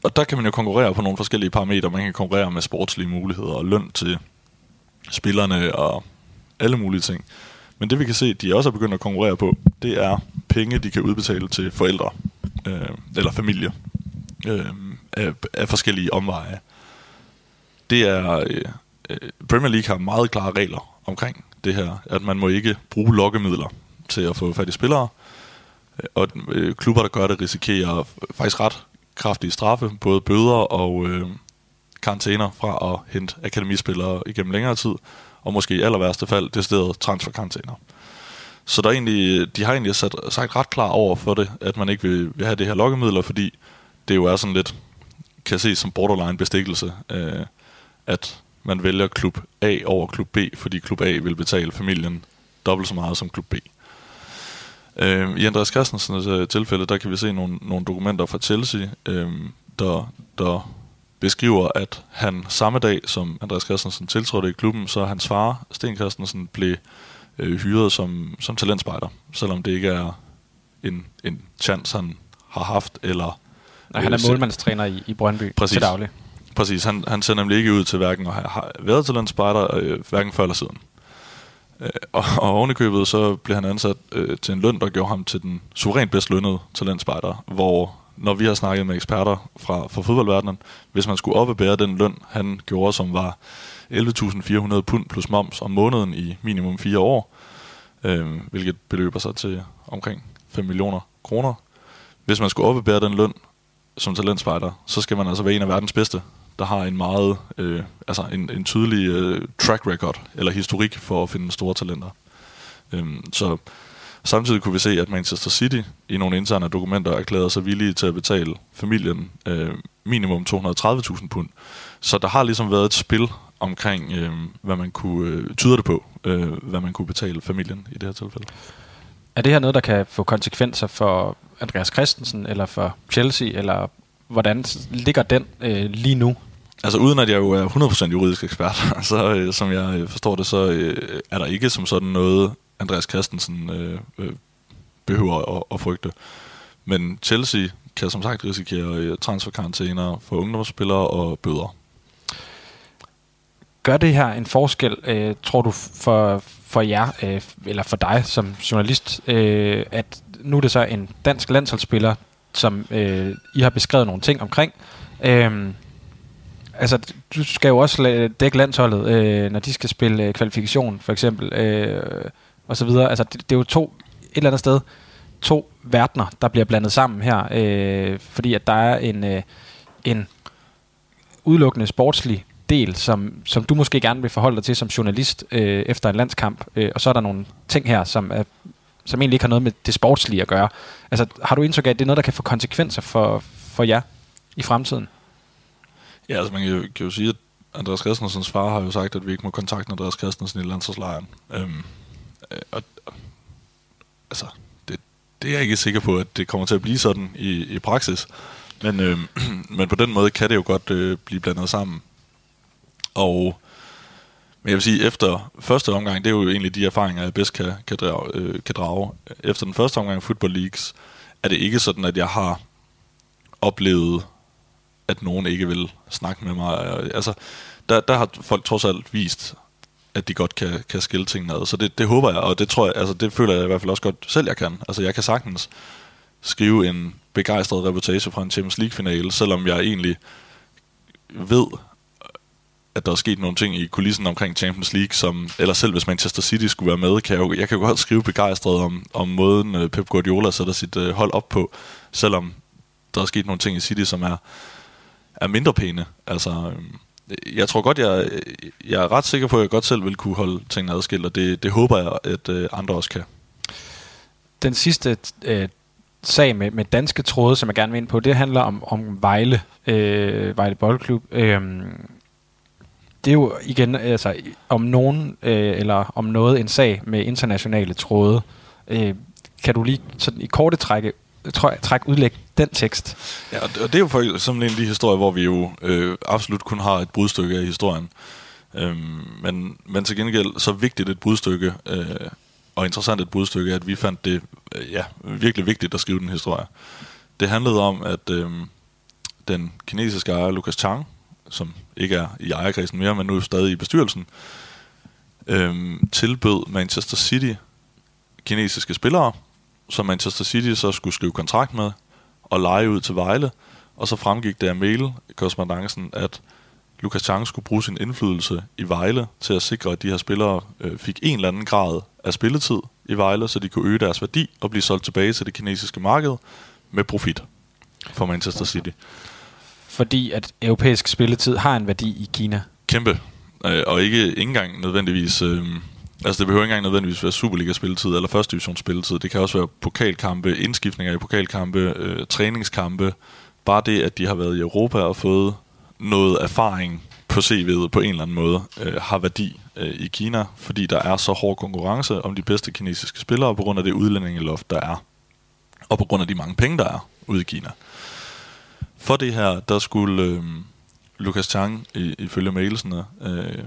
Og der kan man jo konkurrere på nogle forskellige parametre. Man kan konkurrere med sportslige muligheder og løn til spillerne og alle mulige ting. Men det vi kan se, de også er begyndt at konkurrere på, det er penge, de kan udbetale til forældre øh, eller familie øh, af, af forskellige omveje. Det er øh, øh Premier League har meget klare regler omkring det her, at man må ikke bruge lokkemidler til at få fat i spillere, øh, og øh, klubber, der gør det, risikerer faktisk ret kraftige straffe, både bøder og øh, karantæner fra at hente akademispillere igennem længere tid, og måske i aller værste fald det sted transferkarantæner. Så der er egentlig, de har egentlig sat, sagt ret klar over for det, at man ikke vil, vil have det her lokkemidler, fordi det jo er sådan lidt, kan ses som borderline bestikkelse, øh, at man vælger klub A over klub B, fordi klub A vil betale familien dobbelt så meget som klub B. Øh, I Andreas Christensens øh, tilfælde, der kan vi se nogle, nogle dokumenter fra Chelsea, øh, der, der beskriver, at han samme dag, som Andreas Christensen tiltrådte i klubben, så hans far, Sten Christensen, blev øh, hyret som, som talentspejder, selvom det ikke er en, en chance, han har haft, eller... Nej, han er øh, målmandstræner i, i Brøndby Præcis. til daglig. Præcis, han, han ser nemlig ikke ud til hverken at have været talentspejder, øh, hverken før eller siden. Øh, og, og ovenikøbet så blev han ansat øh, til en løn, der gjorde ham til den suverænt bedst lønnede talentspejder, hvor når vi har snakket med eksperter fra, fra fodboldverdenen, hvis man skulle opbære den løn, han gjorde, som var 11.400 pund plus moms om måneden i minimum fire år, øh, hvilket beløber sig til omkring 5 millioner kroner. Hvis man skulle opbære den løn som talentspejder, så skal man altså være en af verdens bedste der har en meget, øh, altså en, en tydelig øh, track record, eller historik for at finde store talenter. Øhm, så samtidig kunne vi se, at Manchester City i nogle interne dokumenter erklærede sig villige til at betale familien øh, minimum 230.000 pund. Så der har ligesom været et spil omkring, øh, hvad man kunne, øh, tyder det på, øh, hvad man kunne betale familien i det her tilfælde. Er det her noget, der kan få konsekvenser for Andreas Christensen, eller for Chelsea, eller hvordan ligger den øh, lige nu? Altså uden at jeg jo er 100% juridisk ekspert, <laughs> så øh, som jeg øh, forstår det, så øh, er der ikke som sådan noget, Andreas Christensen øh, øh, behøver at, at frygte. Men Chelsea kan som sagt risikere øh, transferkarantæner for ungdomsspillere og bøder. Gør det her en forskel, øh, tror du, for, for jer, øh, eller for dig som journalist, øh, at nu er det så en dansk landsholdsspiller, som øh, I har beskrevet nogle ting omkring. Øh, altså, du skal jo også dække landsholdet, øh, når de skal spille øh, kvalifikation, for eksempel, øh, og så videre. Altså, det, det er jo to, et eller andet sted, to verdener, der bliver blandet sammen her, øh, fordi at der er en, øh, en udelukkende sportslig del, som, som du måske gerne vil forholde dig til som journalist øh, efter en landskamp, øh, og så er der nogle ting her, som, er, som egentlig ikke har noget med det sportslige at gøre. Altså, har du indtryk af, at det er noget, der kan få konsekvenser for, for jer i fremtiden? Ja, altså man kan jo, kan jo sige, at Andreas Christensens far har jo sagt, at vi ikke må kontakte Andreas Christensen i landsholdslejren. Øhm, øh, og, og, altså, det, det er jeg ikke sikker på, at det kommer til at blive sådan i, i praksis. Men, øhm, <clears throat> men på den måde kan det jo godt øh, blive blandet sammen. Og men jeg vil sige, efter første omgang, det er jo egentlig de erfaringer, jeg bedst kan, kan, drage, øh, kan drage. Efter den første omgang af Football Leagues, er det ikke sådan, at jeg har oplevet, at nogen ikke vil snakke med mig. Altså, der, der har folk trods alt vist, at de godt kan, kan skille tingene ad. Så det, det håber jeg, og det tror jeg, altså det føler jeg i hvert fald også godt selv, jeg kan. Altså jeg kan sagtens skrive en begejstret reportage fra en Champions League-finale, selvom jeg egentlig ved, at der er sket nogle ting i kulissen omkring Champions League, som, eller selv hvis Manchester City skulle være med, kan jeg, jo, jeg kan jo godt skrive begejstret om, om måden øh, Pep Guardiola sætter sit øh, hold op på, selvom der er sket nogle ting i City, som er, er mindre pæne. Altså, øh, jeg tror godt, jeg, jeg er ret sikker på, at jeg godt selv vil kunne holde tingene adskilt, og det, det håber jeg, at øh, andre også kan. Den sidste øh, sag med, med danske tråde, som jeg gerne vil ind på, det handler om, om Vejle, øh, Vejle Boldklub. Øh, det er jo igen altså, om nogen øh, eller om noget en sag med internationale tråde. Øh, kan du lige sådan i korte trække træk, træk udlægge den tekst? Ja, og det er jo for eksempel en af de historier, hvor vi jo øh, absolut kun har et brudstykke af historien. Øhm, men, men til gengæld så vigtigt et brudstykke, øh, og interessant et brudstykke, at vi fandt det øh, ja, virkelig vigtigt at skrive den historie. Det handlede om, at øh, den kinesiske ejer Lucas Chang, som ikke er i ejerkredsen mere, men nu er stadig i bestyrelsen, øhm, tilbød Manchester City kinesiske spillere, som Manchester City så skulle skrive kontrakt med og lege ud til Vejle. Og så fremgik det af mail korrespondancen, at Lukas Chang skulle bruge sin indflydelse i Vejle til at sikre, at de her spillere øh, fik en eller anden grad af spilletid i Vejle, så de kunne øge deres værdi og blive solgt tilbage til det kinesiske marked med profit for Manchester City fordi at europæisk spilletid har en værdi i Kina. Kæmpe. Øh, og ikke, ikke engang nødvendigvis... Øh, altså det behøver ikke engang nødvendigvis være Superliga-spilletid eller første division spilletid. Det kan også være pokalkampe, indskiftninger i pokalkampe, øh, træningskampe. Bare det, at de har været i Europa og fået noget erfaring på CV'et på en eller anden måde, øh, har værdi øh, i Kina, fordi der er så hård konkurrence om de bedste kinesiske spillere på grund af det udlændingeloft, der er. Og på grund af de mange penge, der er ude i Kina. For det her, der skulle øh, Lukas Chang, i, ifølge mailsene øh,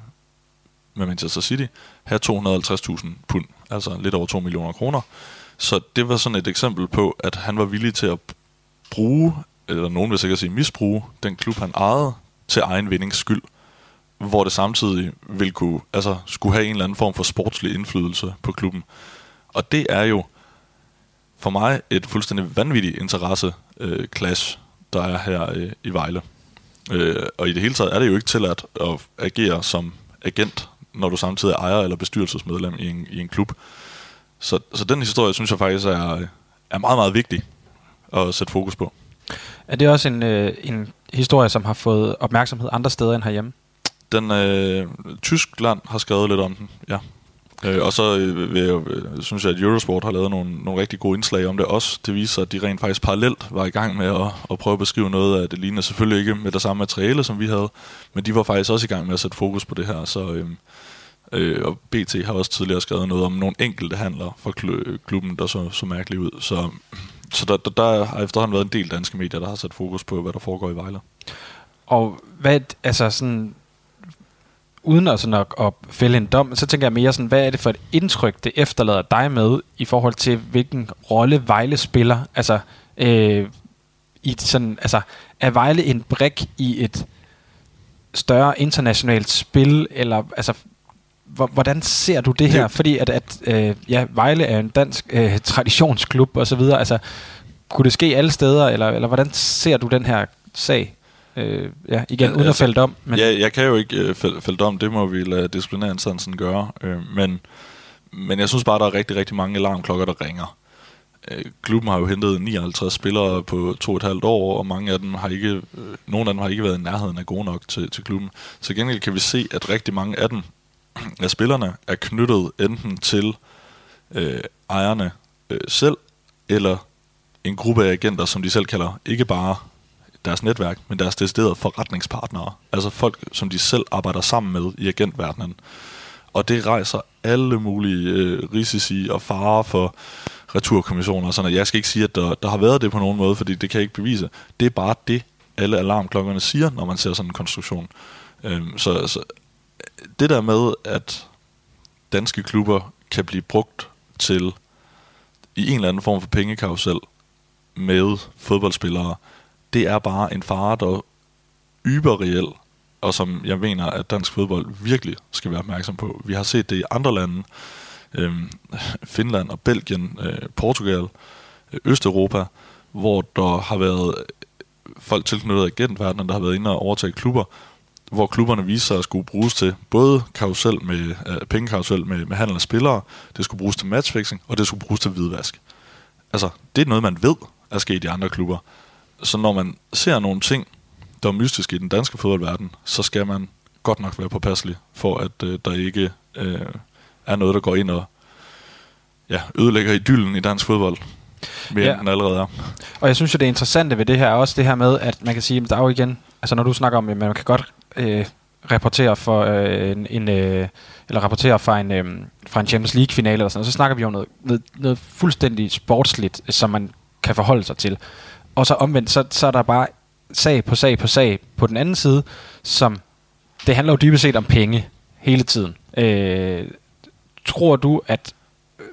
med Manchester City, have 250.000 pund, altså lidt over 2 millioner kroner. Så det var sådan et eksempel på, at han var villig til at bruge, eller nogen vil sikkert sige misbruge, den klub han ejede til egen vindings skyld, hvor det samtidig vil kunne, altså skulle have en eller anden form for sportslig indflydelse på klubben. Og det er jo for mig et fuldstændig vanvittigt interesse øh, clash der er her øh, i Vejle. Øh, og i det hele taget er det jo ikke tilladt at agere som agent, når du samtidig er ejer eller bestyrelsesmedlem i en, i en klub. Så, så den historie, synes jeg faktisk er, er meget, meget vigtig at sætte fokus på. Er det også en, øh, en historie, som har fået opmærksomhed andre steder end herhjemme? Den, øh, Tyskland har skrevet lidt om den, ja. Øh, og så øh, vil jeg, øh, synes jeg, at Eurosport har lavet nogle, nogle rigtig gode indslag om det også. Det viser, at de rent faktisk parallelt var i gang med at, at prøve at beskrive noget af det lignende. Selvfølgelig ikke med det samme materiale, som vi havde, men de var faktisk også i gang med at sætte fokus på det her. Så, øh, øh, og BT har også tidligere skrevet noget om nogle enkelte handler fra øh, klubben, der så, så mærkeligt ud. Så, så der, der, der har efterhånden været en del danske medier, der har sat fokus på, hvad der foregår i Vejle. Og hvad, altså sådan, uden at, sådan at, at fælde en dom, så tænker jeg mere sådan, hvad er det for et indtryk, det efterlader dig med, i forhold til, hvilken rolle Vejle spiller? Altså, øh, i sådan, altså, er Vejle en brik i et større internationalt spil, eller altså, hvordan ser du det her? Det. Fordi at, at øh, ja, Vejle er en dansk øh, <laughs> traditionsklub og så videre. Altså, kunne det ske alle steder, eller, eller hvordan ser du den her sag? Øh, ja, igen, uden altså, at fælde om. Men ja, jeg kan jo ikke øh, fælde, fælde om, det må vi lade disciplinærinstansen gøre. Øh, men, men jeg synes bare, der er rigtig, rigtig mange alarmklokker, der ringer. øh, klubben har jo hentet 59 spillere på to og et halvt år, og mange af dem har ikke, øh, nogle af dem har ikke været i nærheden af gode nok til, til klubben. Så gengæld kan vi se, at rigtig mange af dem, <clears throat> af spillerne, er knyttet enten til øh, ejerne øh, selv, eller en gruppe af agenter, som de selv kalder, ikke bare deres netværk, men deres deciderede forretningspartnere. Altså folk, som de selv arbejder sammen med i agentverdenen. Og det rejser alle mulige øh, risici og farer for returkommissioner. og Sådan, jeg skal ikke sige, at der, der har været det på nogen måde, fordi det kan jeg ikke bevise. Det er bare det, alle alarmklokkerne siger, når man ser sådan en konstruktion. Øhm, så, så det der med, at danske klubber kan blive brugt til i en eller anden form for pengekarusel med fodboldspillere, det er bare en fare, der er reel, og som jeg mener, at dansk fodbold virkelig skal være opmærksom på. Vi har set det i andre lande, øh, Finland og Belgien, øh, Portugal, øh, Østeuropa, hvor der har været folk tilknyttet agentverdenen, der har været inde og overtage klubber, hvor klubberne viser sig at skulle bruges til både karusel med, øh, pengekarusel med, med handel af spillere, det skulle bruges til matchfixing, og det skulle bruges til hvidvask. Altså, det er noget, man ved er sket i andre klubber. Så når man ser nogle ting, der er mystiske i den danske fodboldverden, så skal man godt nok være påpasselig for, at øh, der ikke øh, er noget, der går ind og ja, ødelægger idyllen i dansk fodbold mere ja. end den allerede er. Og jeg synes jo, det interessante ved det her er også det her med, at man kan sige, at der er jo igen, altså når du snakker om, at man kan godt øh, rapportere for øh, en, en øh, eller rapportere fra en, øh, fra en Champions League finale eller sådan, så snakker vi om noget, noget, noget fuldstændig sportsligt, som man kan forholde sig til. Og så omvendt, så, så er der bare sag på sag på sag på den anden side, som det handler jo dybest set om penge hele tiden. Øh, tror du, at øh,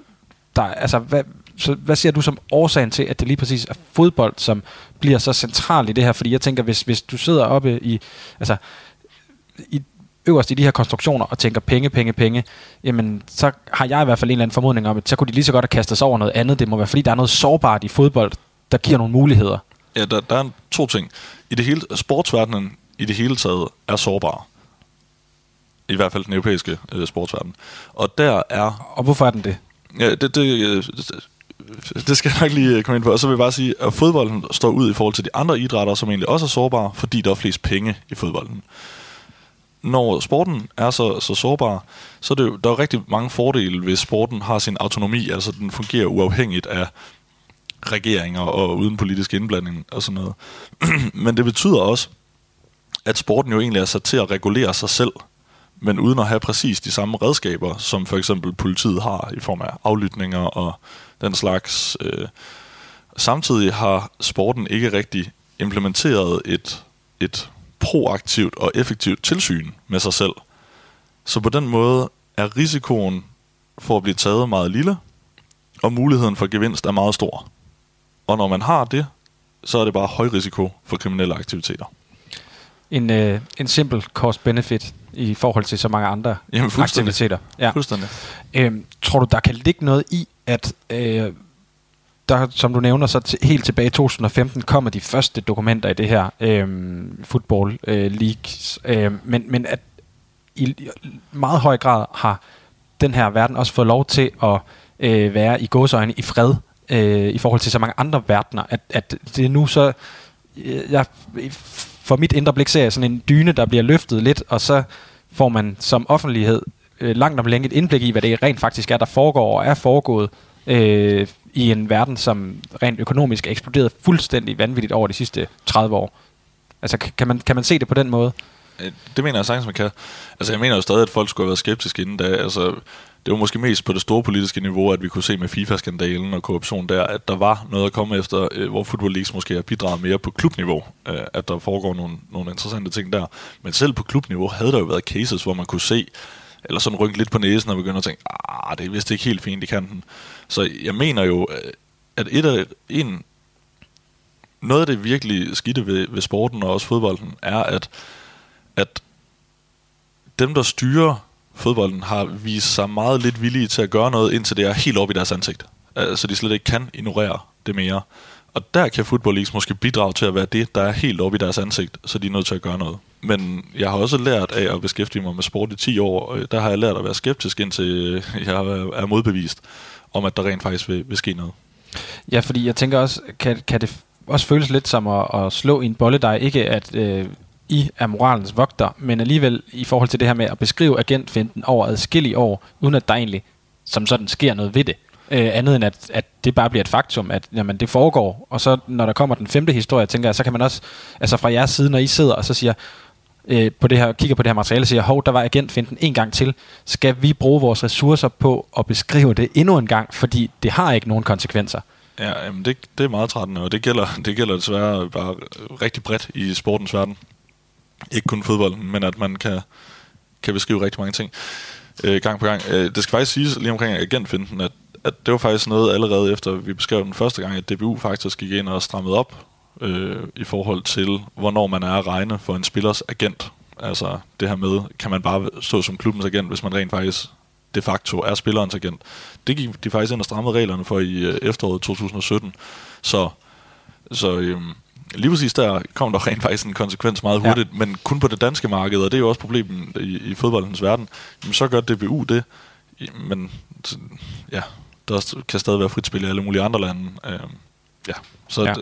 der, altså, hvad, så hvad siger du som årsagen til, at det lige præcis er fodbold, som bliver så centralt i det her? Fordi jeg tænker, hvis, hvis du sidder oppe i, altså, i, øverst i de her konstruktioner og tænker penge, penge, penge, jamen så har jeg i hvert fald en eller anden formodning om, at så kunne de lige så godt have kastet sig over noget andet. Det må være, fordi der er noget sårbart i fodbold, der giver nogle muligheder. Ja, der, der er to ting. I det hele, sportsverdenen i det hele taget er sårbar. I hvert fald den europæiske øh, sportsverden. Og der er... Og hvorfor er den det? Ja, det, det, det, det skal jeg nok lige komme ind på. Og så vil jeg bare sige, at fodbolden står ud i forhold til de andre idrætter, som egentlig også er sårbare, fordi der er flest penge i fodbolden. Når sporten er så, så sårbar, så er det jo, der er rigtig mange fordele, hvis sporten har sin autonomi, altså den fungerer uafhængigt af regeringer og uden politisk indblanding og sådan noget. <clears throat> Men det betyder også, at sporten jo egentlig er sat til at regulere sig selv, men uden at have præcis de samme redskaber, som for eksempel politiet har i form af aflytninger og den slags. Øh. Samtidig har sporten ikke rigtig implementeret et, et proaktivt og effektivt tilsyn med sig selv. Så på den måde er risikoen for at blive taget meget lille, og muligheden for gevinst er meget stor. Og når man har det, så er det bare høj risiko for kriminelle aktiviteter. En, øh, en simpel cost-benefit i forhold til så mange andre Jamen, aktiviteter. Ja. Fuldstændig. Øhm, tror du, der kan ligge noget i, at øh, der, som du nævner, så t- helt tilbage i 2015 kommer de første dokumenter i det her øh, football øh, leagues, øh, men, men at i meget høj grad har den her verden også fået lov til at øh, være i gåsøjne i fred øh, i forhold til så mange andre verdener, at, at det er nu så, øh, jeg, for mit indre blik ser jeg sådan en dyne, der bliver løftet lidt, og så får man som offentlighed øh, langt om længe et indblik i, hvad det rent faktisk er, der foregår og er foregået øh, i en verden, som rent økonomisk er eksploderet fuldstændig vanvittigt over de sidste 30 år. Altså, kan man, kan man se det på den måde? Øh, det mener jeg sagtens, man kan. Altså, jeg mener jo stadig, at folk skulle have været skeptiske inden da. Altså, det var måske mest på det store politiske niveau, at vi kunne se med FIFA-skandalen og korruption der, at der var noget at komme efter, øh, hvor Football Leagues måske har bidraget mere på klubniveau, øh, at der foregår nogle, nogle interessante ting der. Men selv på klubniveau havde der jo været cases, hvor man kunne se, eller sådan rynke lidt på næsen og begynde at tænke, ah, det er vist ikke helt fint i kanten. Så jeg mener jo, øh, at et af, en, noget af det virkelig skidte ved, ved sporten og også fodbolden, er, at, at dem, der styrer fodbolden, har vist sig meget lidt villige til at gøre noget, indtil det er helt op i deres ansigt. Øh, så de slet ikke kan ignorere det mere. Og der kan Football Leagues måske bidrage til at være det, der er helt op i deres ansigt, så de er nødt til at gøre noget. Men jeg har også lært af at beskæftige mig med sport i 10 år, og der har jeg lært at være skeptisk, indtil jeg er modbevist om, at der rent faktisk vil, vil ske noget. Ja, fordi jeg tænker også, kan, kan det også føles lidt som at, at slå i en bolledej, ikke at øh, i er moralens vogter, men alligevel i forhold til det her med at beskrive agentfinden over adskillige år, uden at der egentlig som sådan sker noget ved det. Øh, andet end at, at det bare bliver et faktum, at jamen, det foregår. Og så når der kommer den femte historie, tænker jeg, så kan man også, altså fra jeres side, når I sidder og så siger, øh, på det her, kigger på det her materiale og siger, hov, der var agentfinden en gang til. Skal vi bruge vores ressourcer på at beskrive det endnu en gang, fordi det har ikke nogen konsekvenser? Ja, jamen det, det er meget trættende, og det gælder, det gælder desværre bare rigtig bredt i sportens verden. Ikke kun fodbolden, men at man kan, kan beskrive rigtig mange ting øh, gang på gang. Øh, det skal faktisk siges lige omkring agentfinden, at, at det var faktisk noget allerede efter vi beskrev den første gang, at DBU faktisk gik ind og strammede op øh, i forhold til, hvornår man er at regne for en spillers agent. Altså det her med, kan man bare stå som klubbens agent, hvis man rent faktisk de facto er spillerens agent. Det gik de faktisk ind og strammede reglerne for i øh, efteråret 2017. Så, så øhm, lige præcis der kom der rent faktisk en konsekvens meget hurtigt, ja. men kun på det danske marked, og det er jo også problemet i, i fodboldens verden. Jamen, så gør DBU det, men ja, der kan stadig være frit spil i alle mulige andre lande. Øhm, Ja, så ja.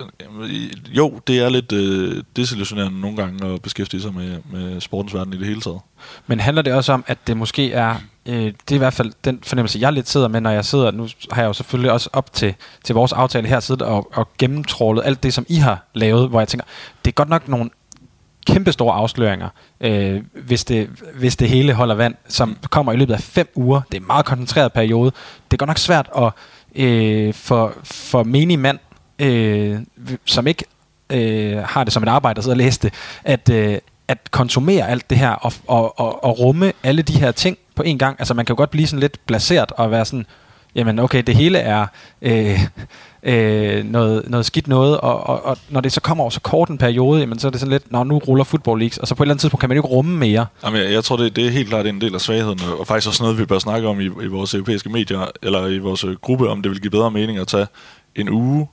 Jo, det er lidt øh, desillusionerende nogle gange at beskæftige sig med, med sportens verden i det hele taget. Men handler det også om, at det måske er, øh, det er i hvert fald den fornemmelse, jeg lidt sidder med, når jeg sidder, nu har jeg jo selvfølgelig også op til, til vores aftale her siddet og, og gennemtrålet alt det, som I har lavet, hvor jeg tænker, det er godt nok nogle kæmpestore afsløringer, øh, hvis, det, hvis det hele holder vand, som kommer i løbet af fem uger. Det er en meget koncentreret periode. Det er godt nok svært at øh, for, for menig mand øh, som ikke øh, har det som et arbejde at sidde og læse det, at, øh, at konsumere alt det her og, og, og, og rumme alle de her ting på en gang. Altså man kan jo godt blive sådan lidt blaseret og være sådan, jamen okay, det hele er øh, øh, noget, noget skidt noget, og, og, og når det så kommer over så kort en periode, jamen så er det sådan lidt, nå, nu ruller Football Leagues, og så på et eller andet tidspunkt kan man jo ikke rumme mere. Jamen jeg, jeg tror, det, det er helt klart en del af svagheden, og faktisk også noget, vi bør snakke om i, i vores europæiske medier, eller i vores øh, gruppe, om det vil give bedre mening at tage en uge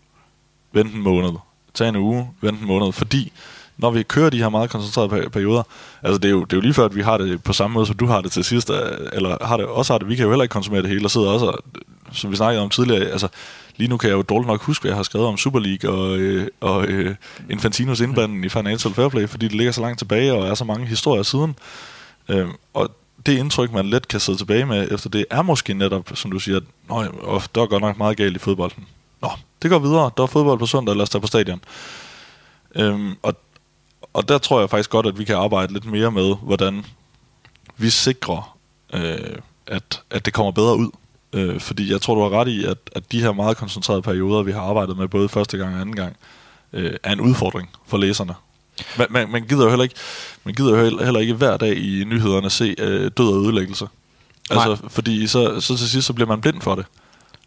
vente en måned. tage en uge, vente en måned. Fordi når vi kører de her meget koncentrerede perioder, altså det er, jo, det er jo lige før, at vi har det på samme måde, som du har det til sidst, øh, eller har det, også har det, vi kan jo heller ikke konsumere det hele, og sidder også, som vi snakkede om tidligere, altså lige nu kan jeg jo dårligt nok huske, hvad jeg har skrevet om Super League og, øh, og øh, Infantinos indblanding i Financial Fair Play, fordi det ligger så langt tilbage, og er så mange historier siden. Øh, og det indtryk, man let kan sidde tilbage med efter det, er måske netop, som du siger, at der er godt nok meget galt i fodbolden. Nå, det går videre. Der er fodbold på søndag, lad os tage på stadion. Øhm, og, og der tror jeg faktisk godt, at vi kan arbejde lidt mere med, hvordan vi sikrer, øh, at, at det kommer bedre ud. Øh, fordi jeg tror, du har ret i, at, at de her meget koncentrerede perioder, vi har arbejdet med både første gang og anden gang, øh, er en udfordring for læserne. Man, man, man gider jo heller ikke, man gider jo heller ikke hver dag i nyhederne se øh, død og ødelæggelse. Altså, fordi så, så til sidst så bliver man blind for det.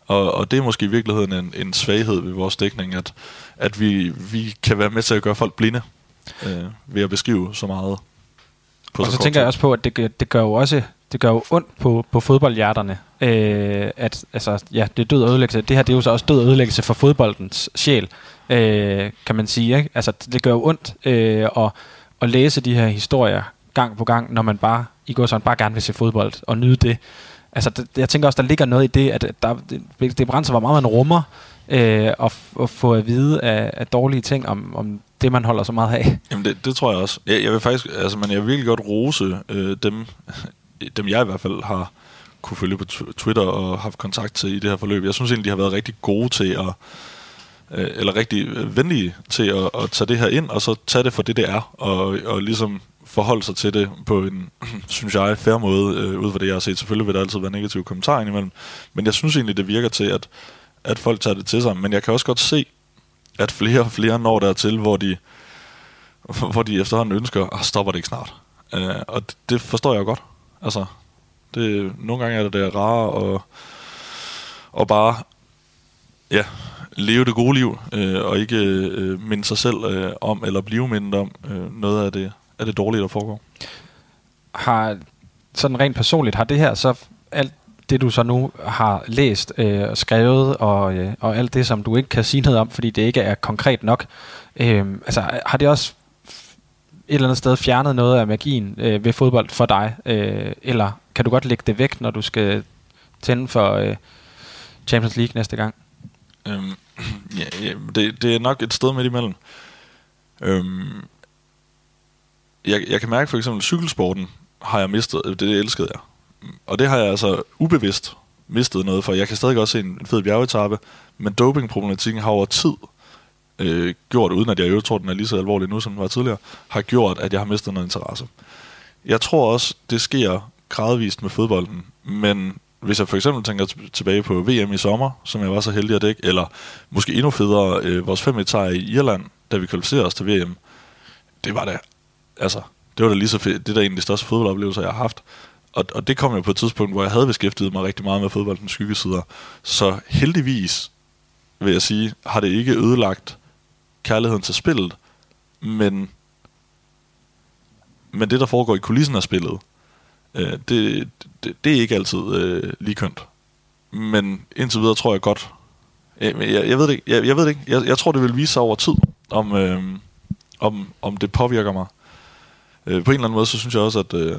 Og, og det er måske i virkeligheden en, en svaghed ved vores dækning, at, at vi, vi kan være med til at gøre folk blinde øh, ved at beskrive så meget. På og så, så tænker jeg også på, at det, det gør jo også det gør jo ondt på, på fodboldhjerterne, øh, at altså, ja, det er død og ødelæggelse. Det her det er jo så også død og ødelæggelse for fodboldens sjæl, øh, kan man sige. Ikke? Altså, det gør jo ondt øh, at, at læse de her historier gang på gang, når man bare i går sådan bare gerne vil se fodbold og nyde det. Altså, det, jeg tænker også, der ligger noget i det, at der, det, det brænder hvor meget man rummer, øh, og, og få at vide af, af dårlige ting om, om det, man holder så meget af. Jamen, det, det tror jeg også. Jeg, jeg vil faktisk, altså, men jeg vil virkelig godt rose øh, dem, dem jeg i hvert fald har kunne følge på Twitter og haft kontakt til i det her forløb. Jeg synes egentlig, de har været rigtig gode til at øh, eller rigtig øh, venlige til at, at tage det her ind, og så tage det for det, det er, og, og ligesom forholde sig til det på en, <clears throat> synes jeg, fair måde, øh, ud fra det, jeg har set. Selvfølgelig vil der altid være negative kommentarer indimellem, men jeg synes egentlig, det virker til, at, at folk tager det til sig. Men jeg kan også godt se, at flere og flere når dertil, hvor de, hvor de efterhånden ønsker, at stopper det ikke snart. Øh, og det, det forstår jeg godt. Altså, det, nogle gange er det det rare og, og bare ja, leve det gode liv, øh, og ikke øh, minde sig selv øh, om, eller blive mindet om øh, noget af det, af det dårlige, der foregår. Har, sådan rent personligt, har det her så alt det, du så nu har læst øh, og skrevet, og, øh, og alt det, som du ikke kan sige noget om, fordi det ikke er konkret nok, øh, altså har det også et eller andet sted fjernet noget af magien øh, ved fodbold for dig? Øh, eller kan du godt lægge det væk, når du skal tænde for øh, Champions League næste gang? Øhm, Ja, ja det, det er nok et sted midt imellem. Øhm, jeg, jeg kan mærke for eksempel, cykelsporten har jeg mistet, det, det elskede jeg. Og det har jeg altså ubevidst mistet noget for. Jeg kan stadig godt se en, en fed bjergetappe, men dopingproblematikken har over tid øh, gjort, uden at jeg jo tror, den er lige så alvorlig nu, som den var tidligere, har gjort, at jeg har mistet noget interesse. Jeg tror også, det sker gradvist med fodbolden, men hvis jeg for eksempel tænker tilbage på VM i sommer, som jeg var så heldig at dække, eller måske endnu federe, øh, vores 5 i Irland, da vi kvalificerede os til VM, det var da, altså, det var da lige så fedt. Det er da en af de største fodboldoplevelser, jeg har haft. Og, og det kom jo på et tidspunkt, hvor jeg havde beskæftiget mig rigtig meget med fodboldens skyggesider. Så heldigvis, vil jeg sige, har det ikke ødelagt kærligheden til spillet, men, men det, der foregår i kulissen af spillet, øh, det, det, det er ikke altid øh, lige kønt. Men indtil videre tror jeg godt, øh, jeg, jeg, jeg ved det ikke, jeg, jeg ved det ikke, jeg, jeg tror det vil vise sig over tid, om, øh, om, om det påvirker mig. Øh, på en eller anden måde, så synes jeg også, at øh,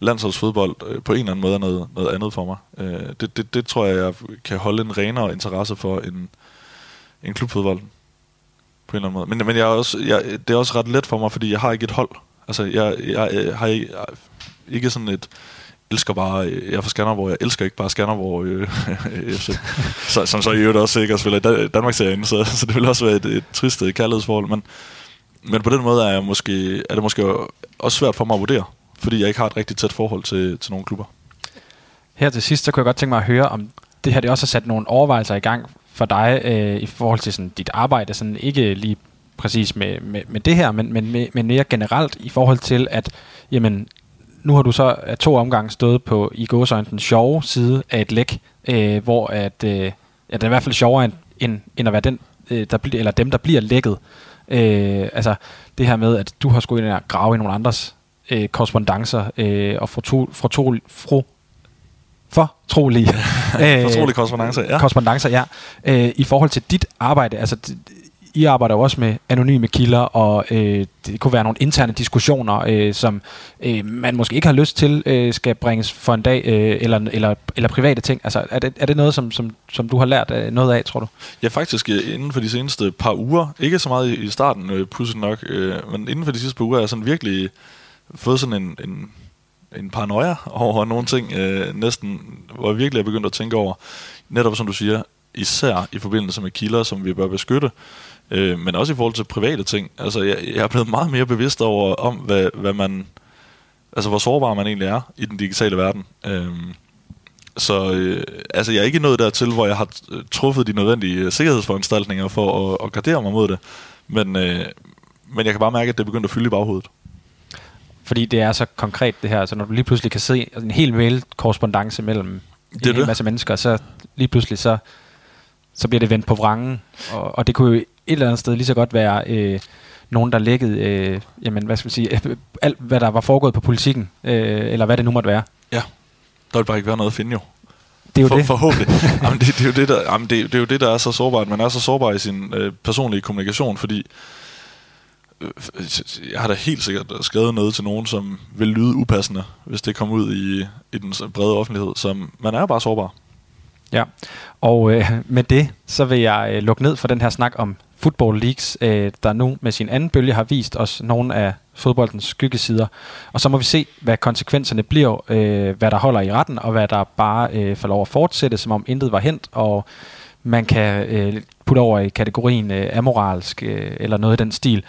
landsholdsfodbold øh, på en eller anden måde er noget, noget andet for mig. Øh, det, det, det tror jeg, jeg kan holde en renere interesse for end, end klubfodbold. På en eller anden måde. Men, men jeg er også, jeg, det er også ret let for mig, fordi jeg har ikke et hold. Altså, jeg, jeg, jeg har ikke, jeg, ikke sådan et elsker bare, øh, jeg er fra Skanderborg, jeg elsker ikke bare Skanderborg, øh, <laughs> så, som så i øvrigt også ikke spiller i Danmarks serien, så, så det vil også være et, et trist øh, kærlighedsforhold, men, men på den måde er, jeg måske, er det måske også svært for mig at vurdere, fordi jeg ikke har et rigtig tæt forhold til, til nogle klubber. Her til sidst, så kunne jeg godt tænke mig at høre, om det her det også har sat nogle overvejelser i gang for dig øh, i forhold til sådan, dit arbejde, sådan ikke lige præcis med, med, med det her, men, men, men mere generelt i forhold til, at jamen, nu har du så af to omgange stået på i gåsøjne den sjove side af et læk, øh, hvor at, øh, ja, det er i hvert fald sjovere end, end, end at være den, øh, der bl- eller dem, der bliver lækket. Øh, altså det her med, at du har skulle ind og grave i nogle andres øh, korrespondencer øh, og fortol, fortol, fro, fortrolige <laughs> øh, fortrolige korrespondencer, ja. korrespondencer, ja. Øh, I forhold til dit arbejde, altså i arbejder jo også med anonyme kilder, og øh, det kunne være nogle interne diskussioner, øh, som øh, man måske ikke har lyst til, øh, skal bringes for en dag, øh, eller, eller, eller private ting. Altså, er det, er det noget, som, som, som du har lært øh, noget af, tror du? Ja, faktisk øh, inden for de seneste par uger, ikke så meget i starten, øh, pludselig nok, øh, men inden for de sidste par uger, har jeg sådan virkelig fået sådan en, en, en paranoia over nogle ting, øh, næsten, hvor jeg virkelig er begyndt at tænke over, netop som du siger, især i forbindelse med kilder, som vi bør beskytte, Øh, men også i forhold til private ting. Altså, jeg, jeg er blevet meget mere bevidst over, om hvad, hvad man... Altså, hvor sårbar man egentlig er i den digitale verden. Øh, så øh, altså, jeg er ikke nået dertil, hvor jeg har øh, truffet de nødvendige øh, sikkerhedsforanstaltninger for at, at gardere mig mod det. Men, øh, men jeg kan bare mærke, at det er begyndt at fylde i baghovedet. Fordi det er så konkret det her, så når du lige pludselig kan se en hel mail-korrespondence mellem det en hel masse mennesker, så lige pludselig så, så bliver det vendt på vrangen. Og, og det kunne jo et eller andet sted lige så godt være øh, nogen, der lækkede, øh, jamen, hvad skal vi sige, øh, <laughs> alt hvad der var foregået på politikken, øh, eller hvad det nu måtte være. Ja, der vil bare ikke være noget at finde jo. Det er jo For, det. Forhåbentlig. <laughs> jamen, det, det, er jo det, der, jamen, det, det er jo det, der er så sårbart. Man er så sårbar i sin øh, personlige kommunikation, fordi jeg har da helt sikkert skrevet noget til nogen, som vil lyde upassende, hvis det kommer ud i, i den brede offentlighed. som man er bare sårbar. Ja, og øh, med det, så vil jeg øh, lukke ned for den her snak om Football Leagues, øh, der nu med sin anden bølge har vist os nogle af fodboldens skyggesider. Og så må vi se, hvad konsekvenserne bliver, øh, hvad der holder i retten, og hvad der bare øh, får lov at fortsætte, som om intet var hent, og man kan øh, putte over i kategorien øh, amoralsk, øh, eller noget i den stil.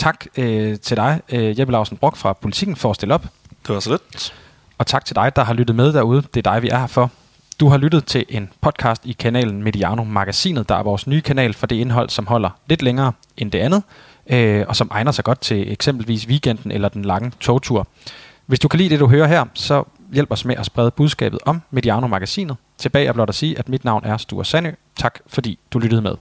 Tak øh, til dig, øh, Jeppe Larsen Brock fra Politikken, for at stille op. Det var så lidt. Og tak til dig, der har lyttet med derude. Det er dig, vi er her for. Du har lyttet til en podcast i kanalen Mediano Magasinet, der er vores nye kanal for det indhold, som holder lidt længere end det andet, øh, og som egner sig godt til eksempelvis weekenden eller den lange togtur. Hvis du kan lide det, du hører her, så hjælp os med at sprede budskabet om Mediano Magasinet. Tilbage er blot at sige, at mit navn er Sture Sandø. Tak fordi du lyttede med.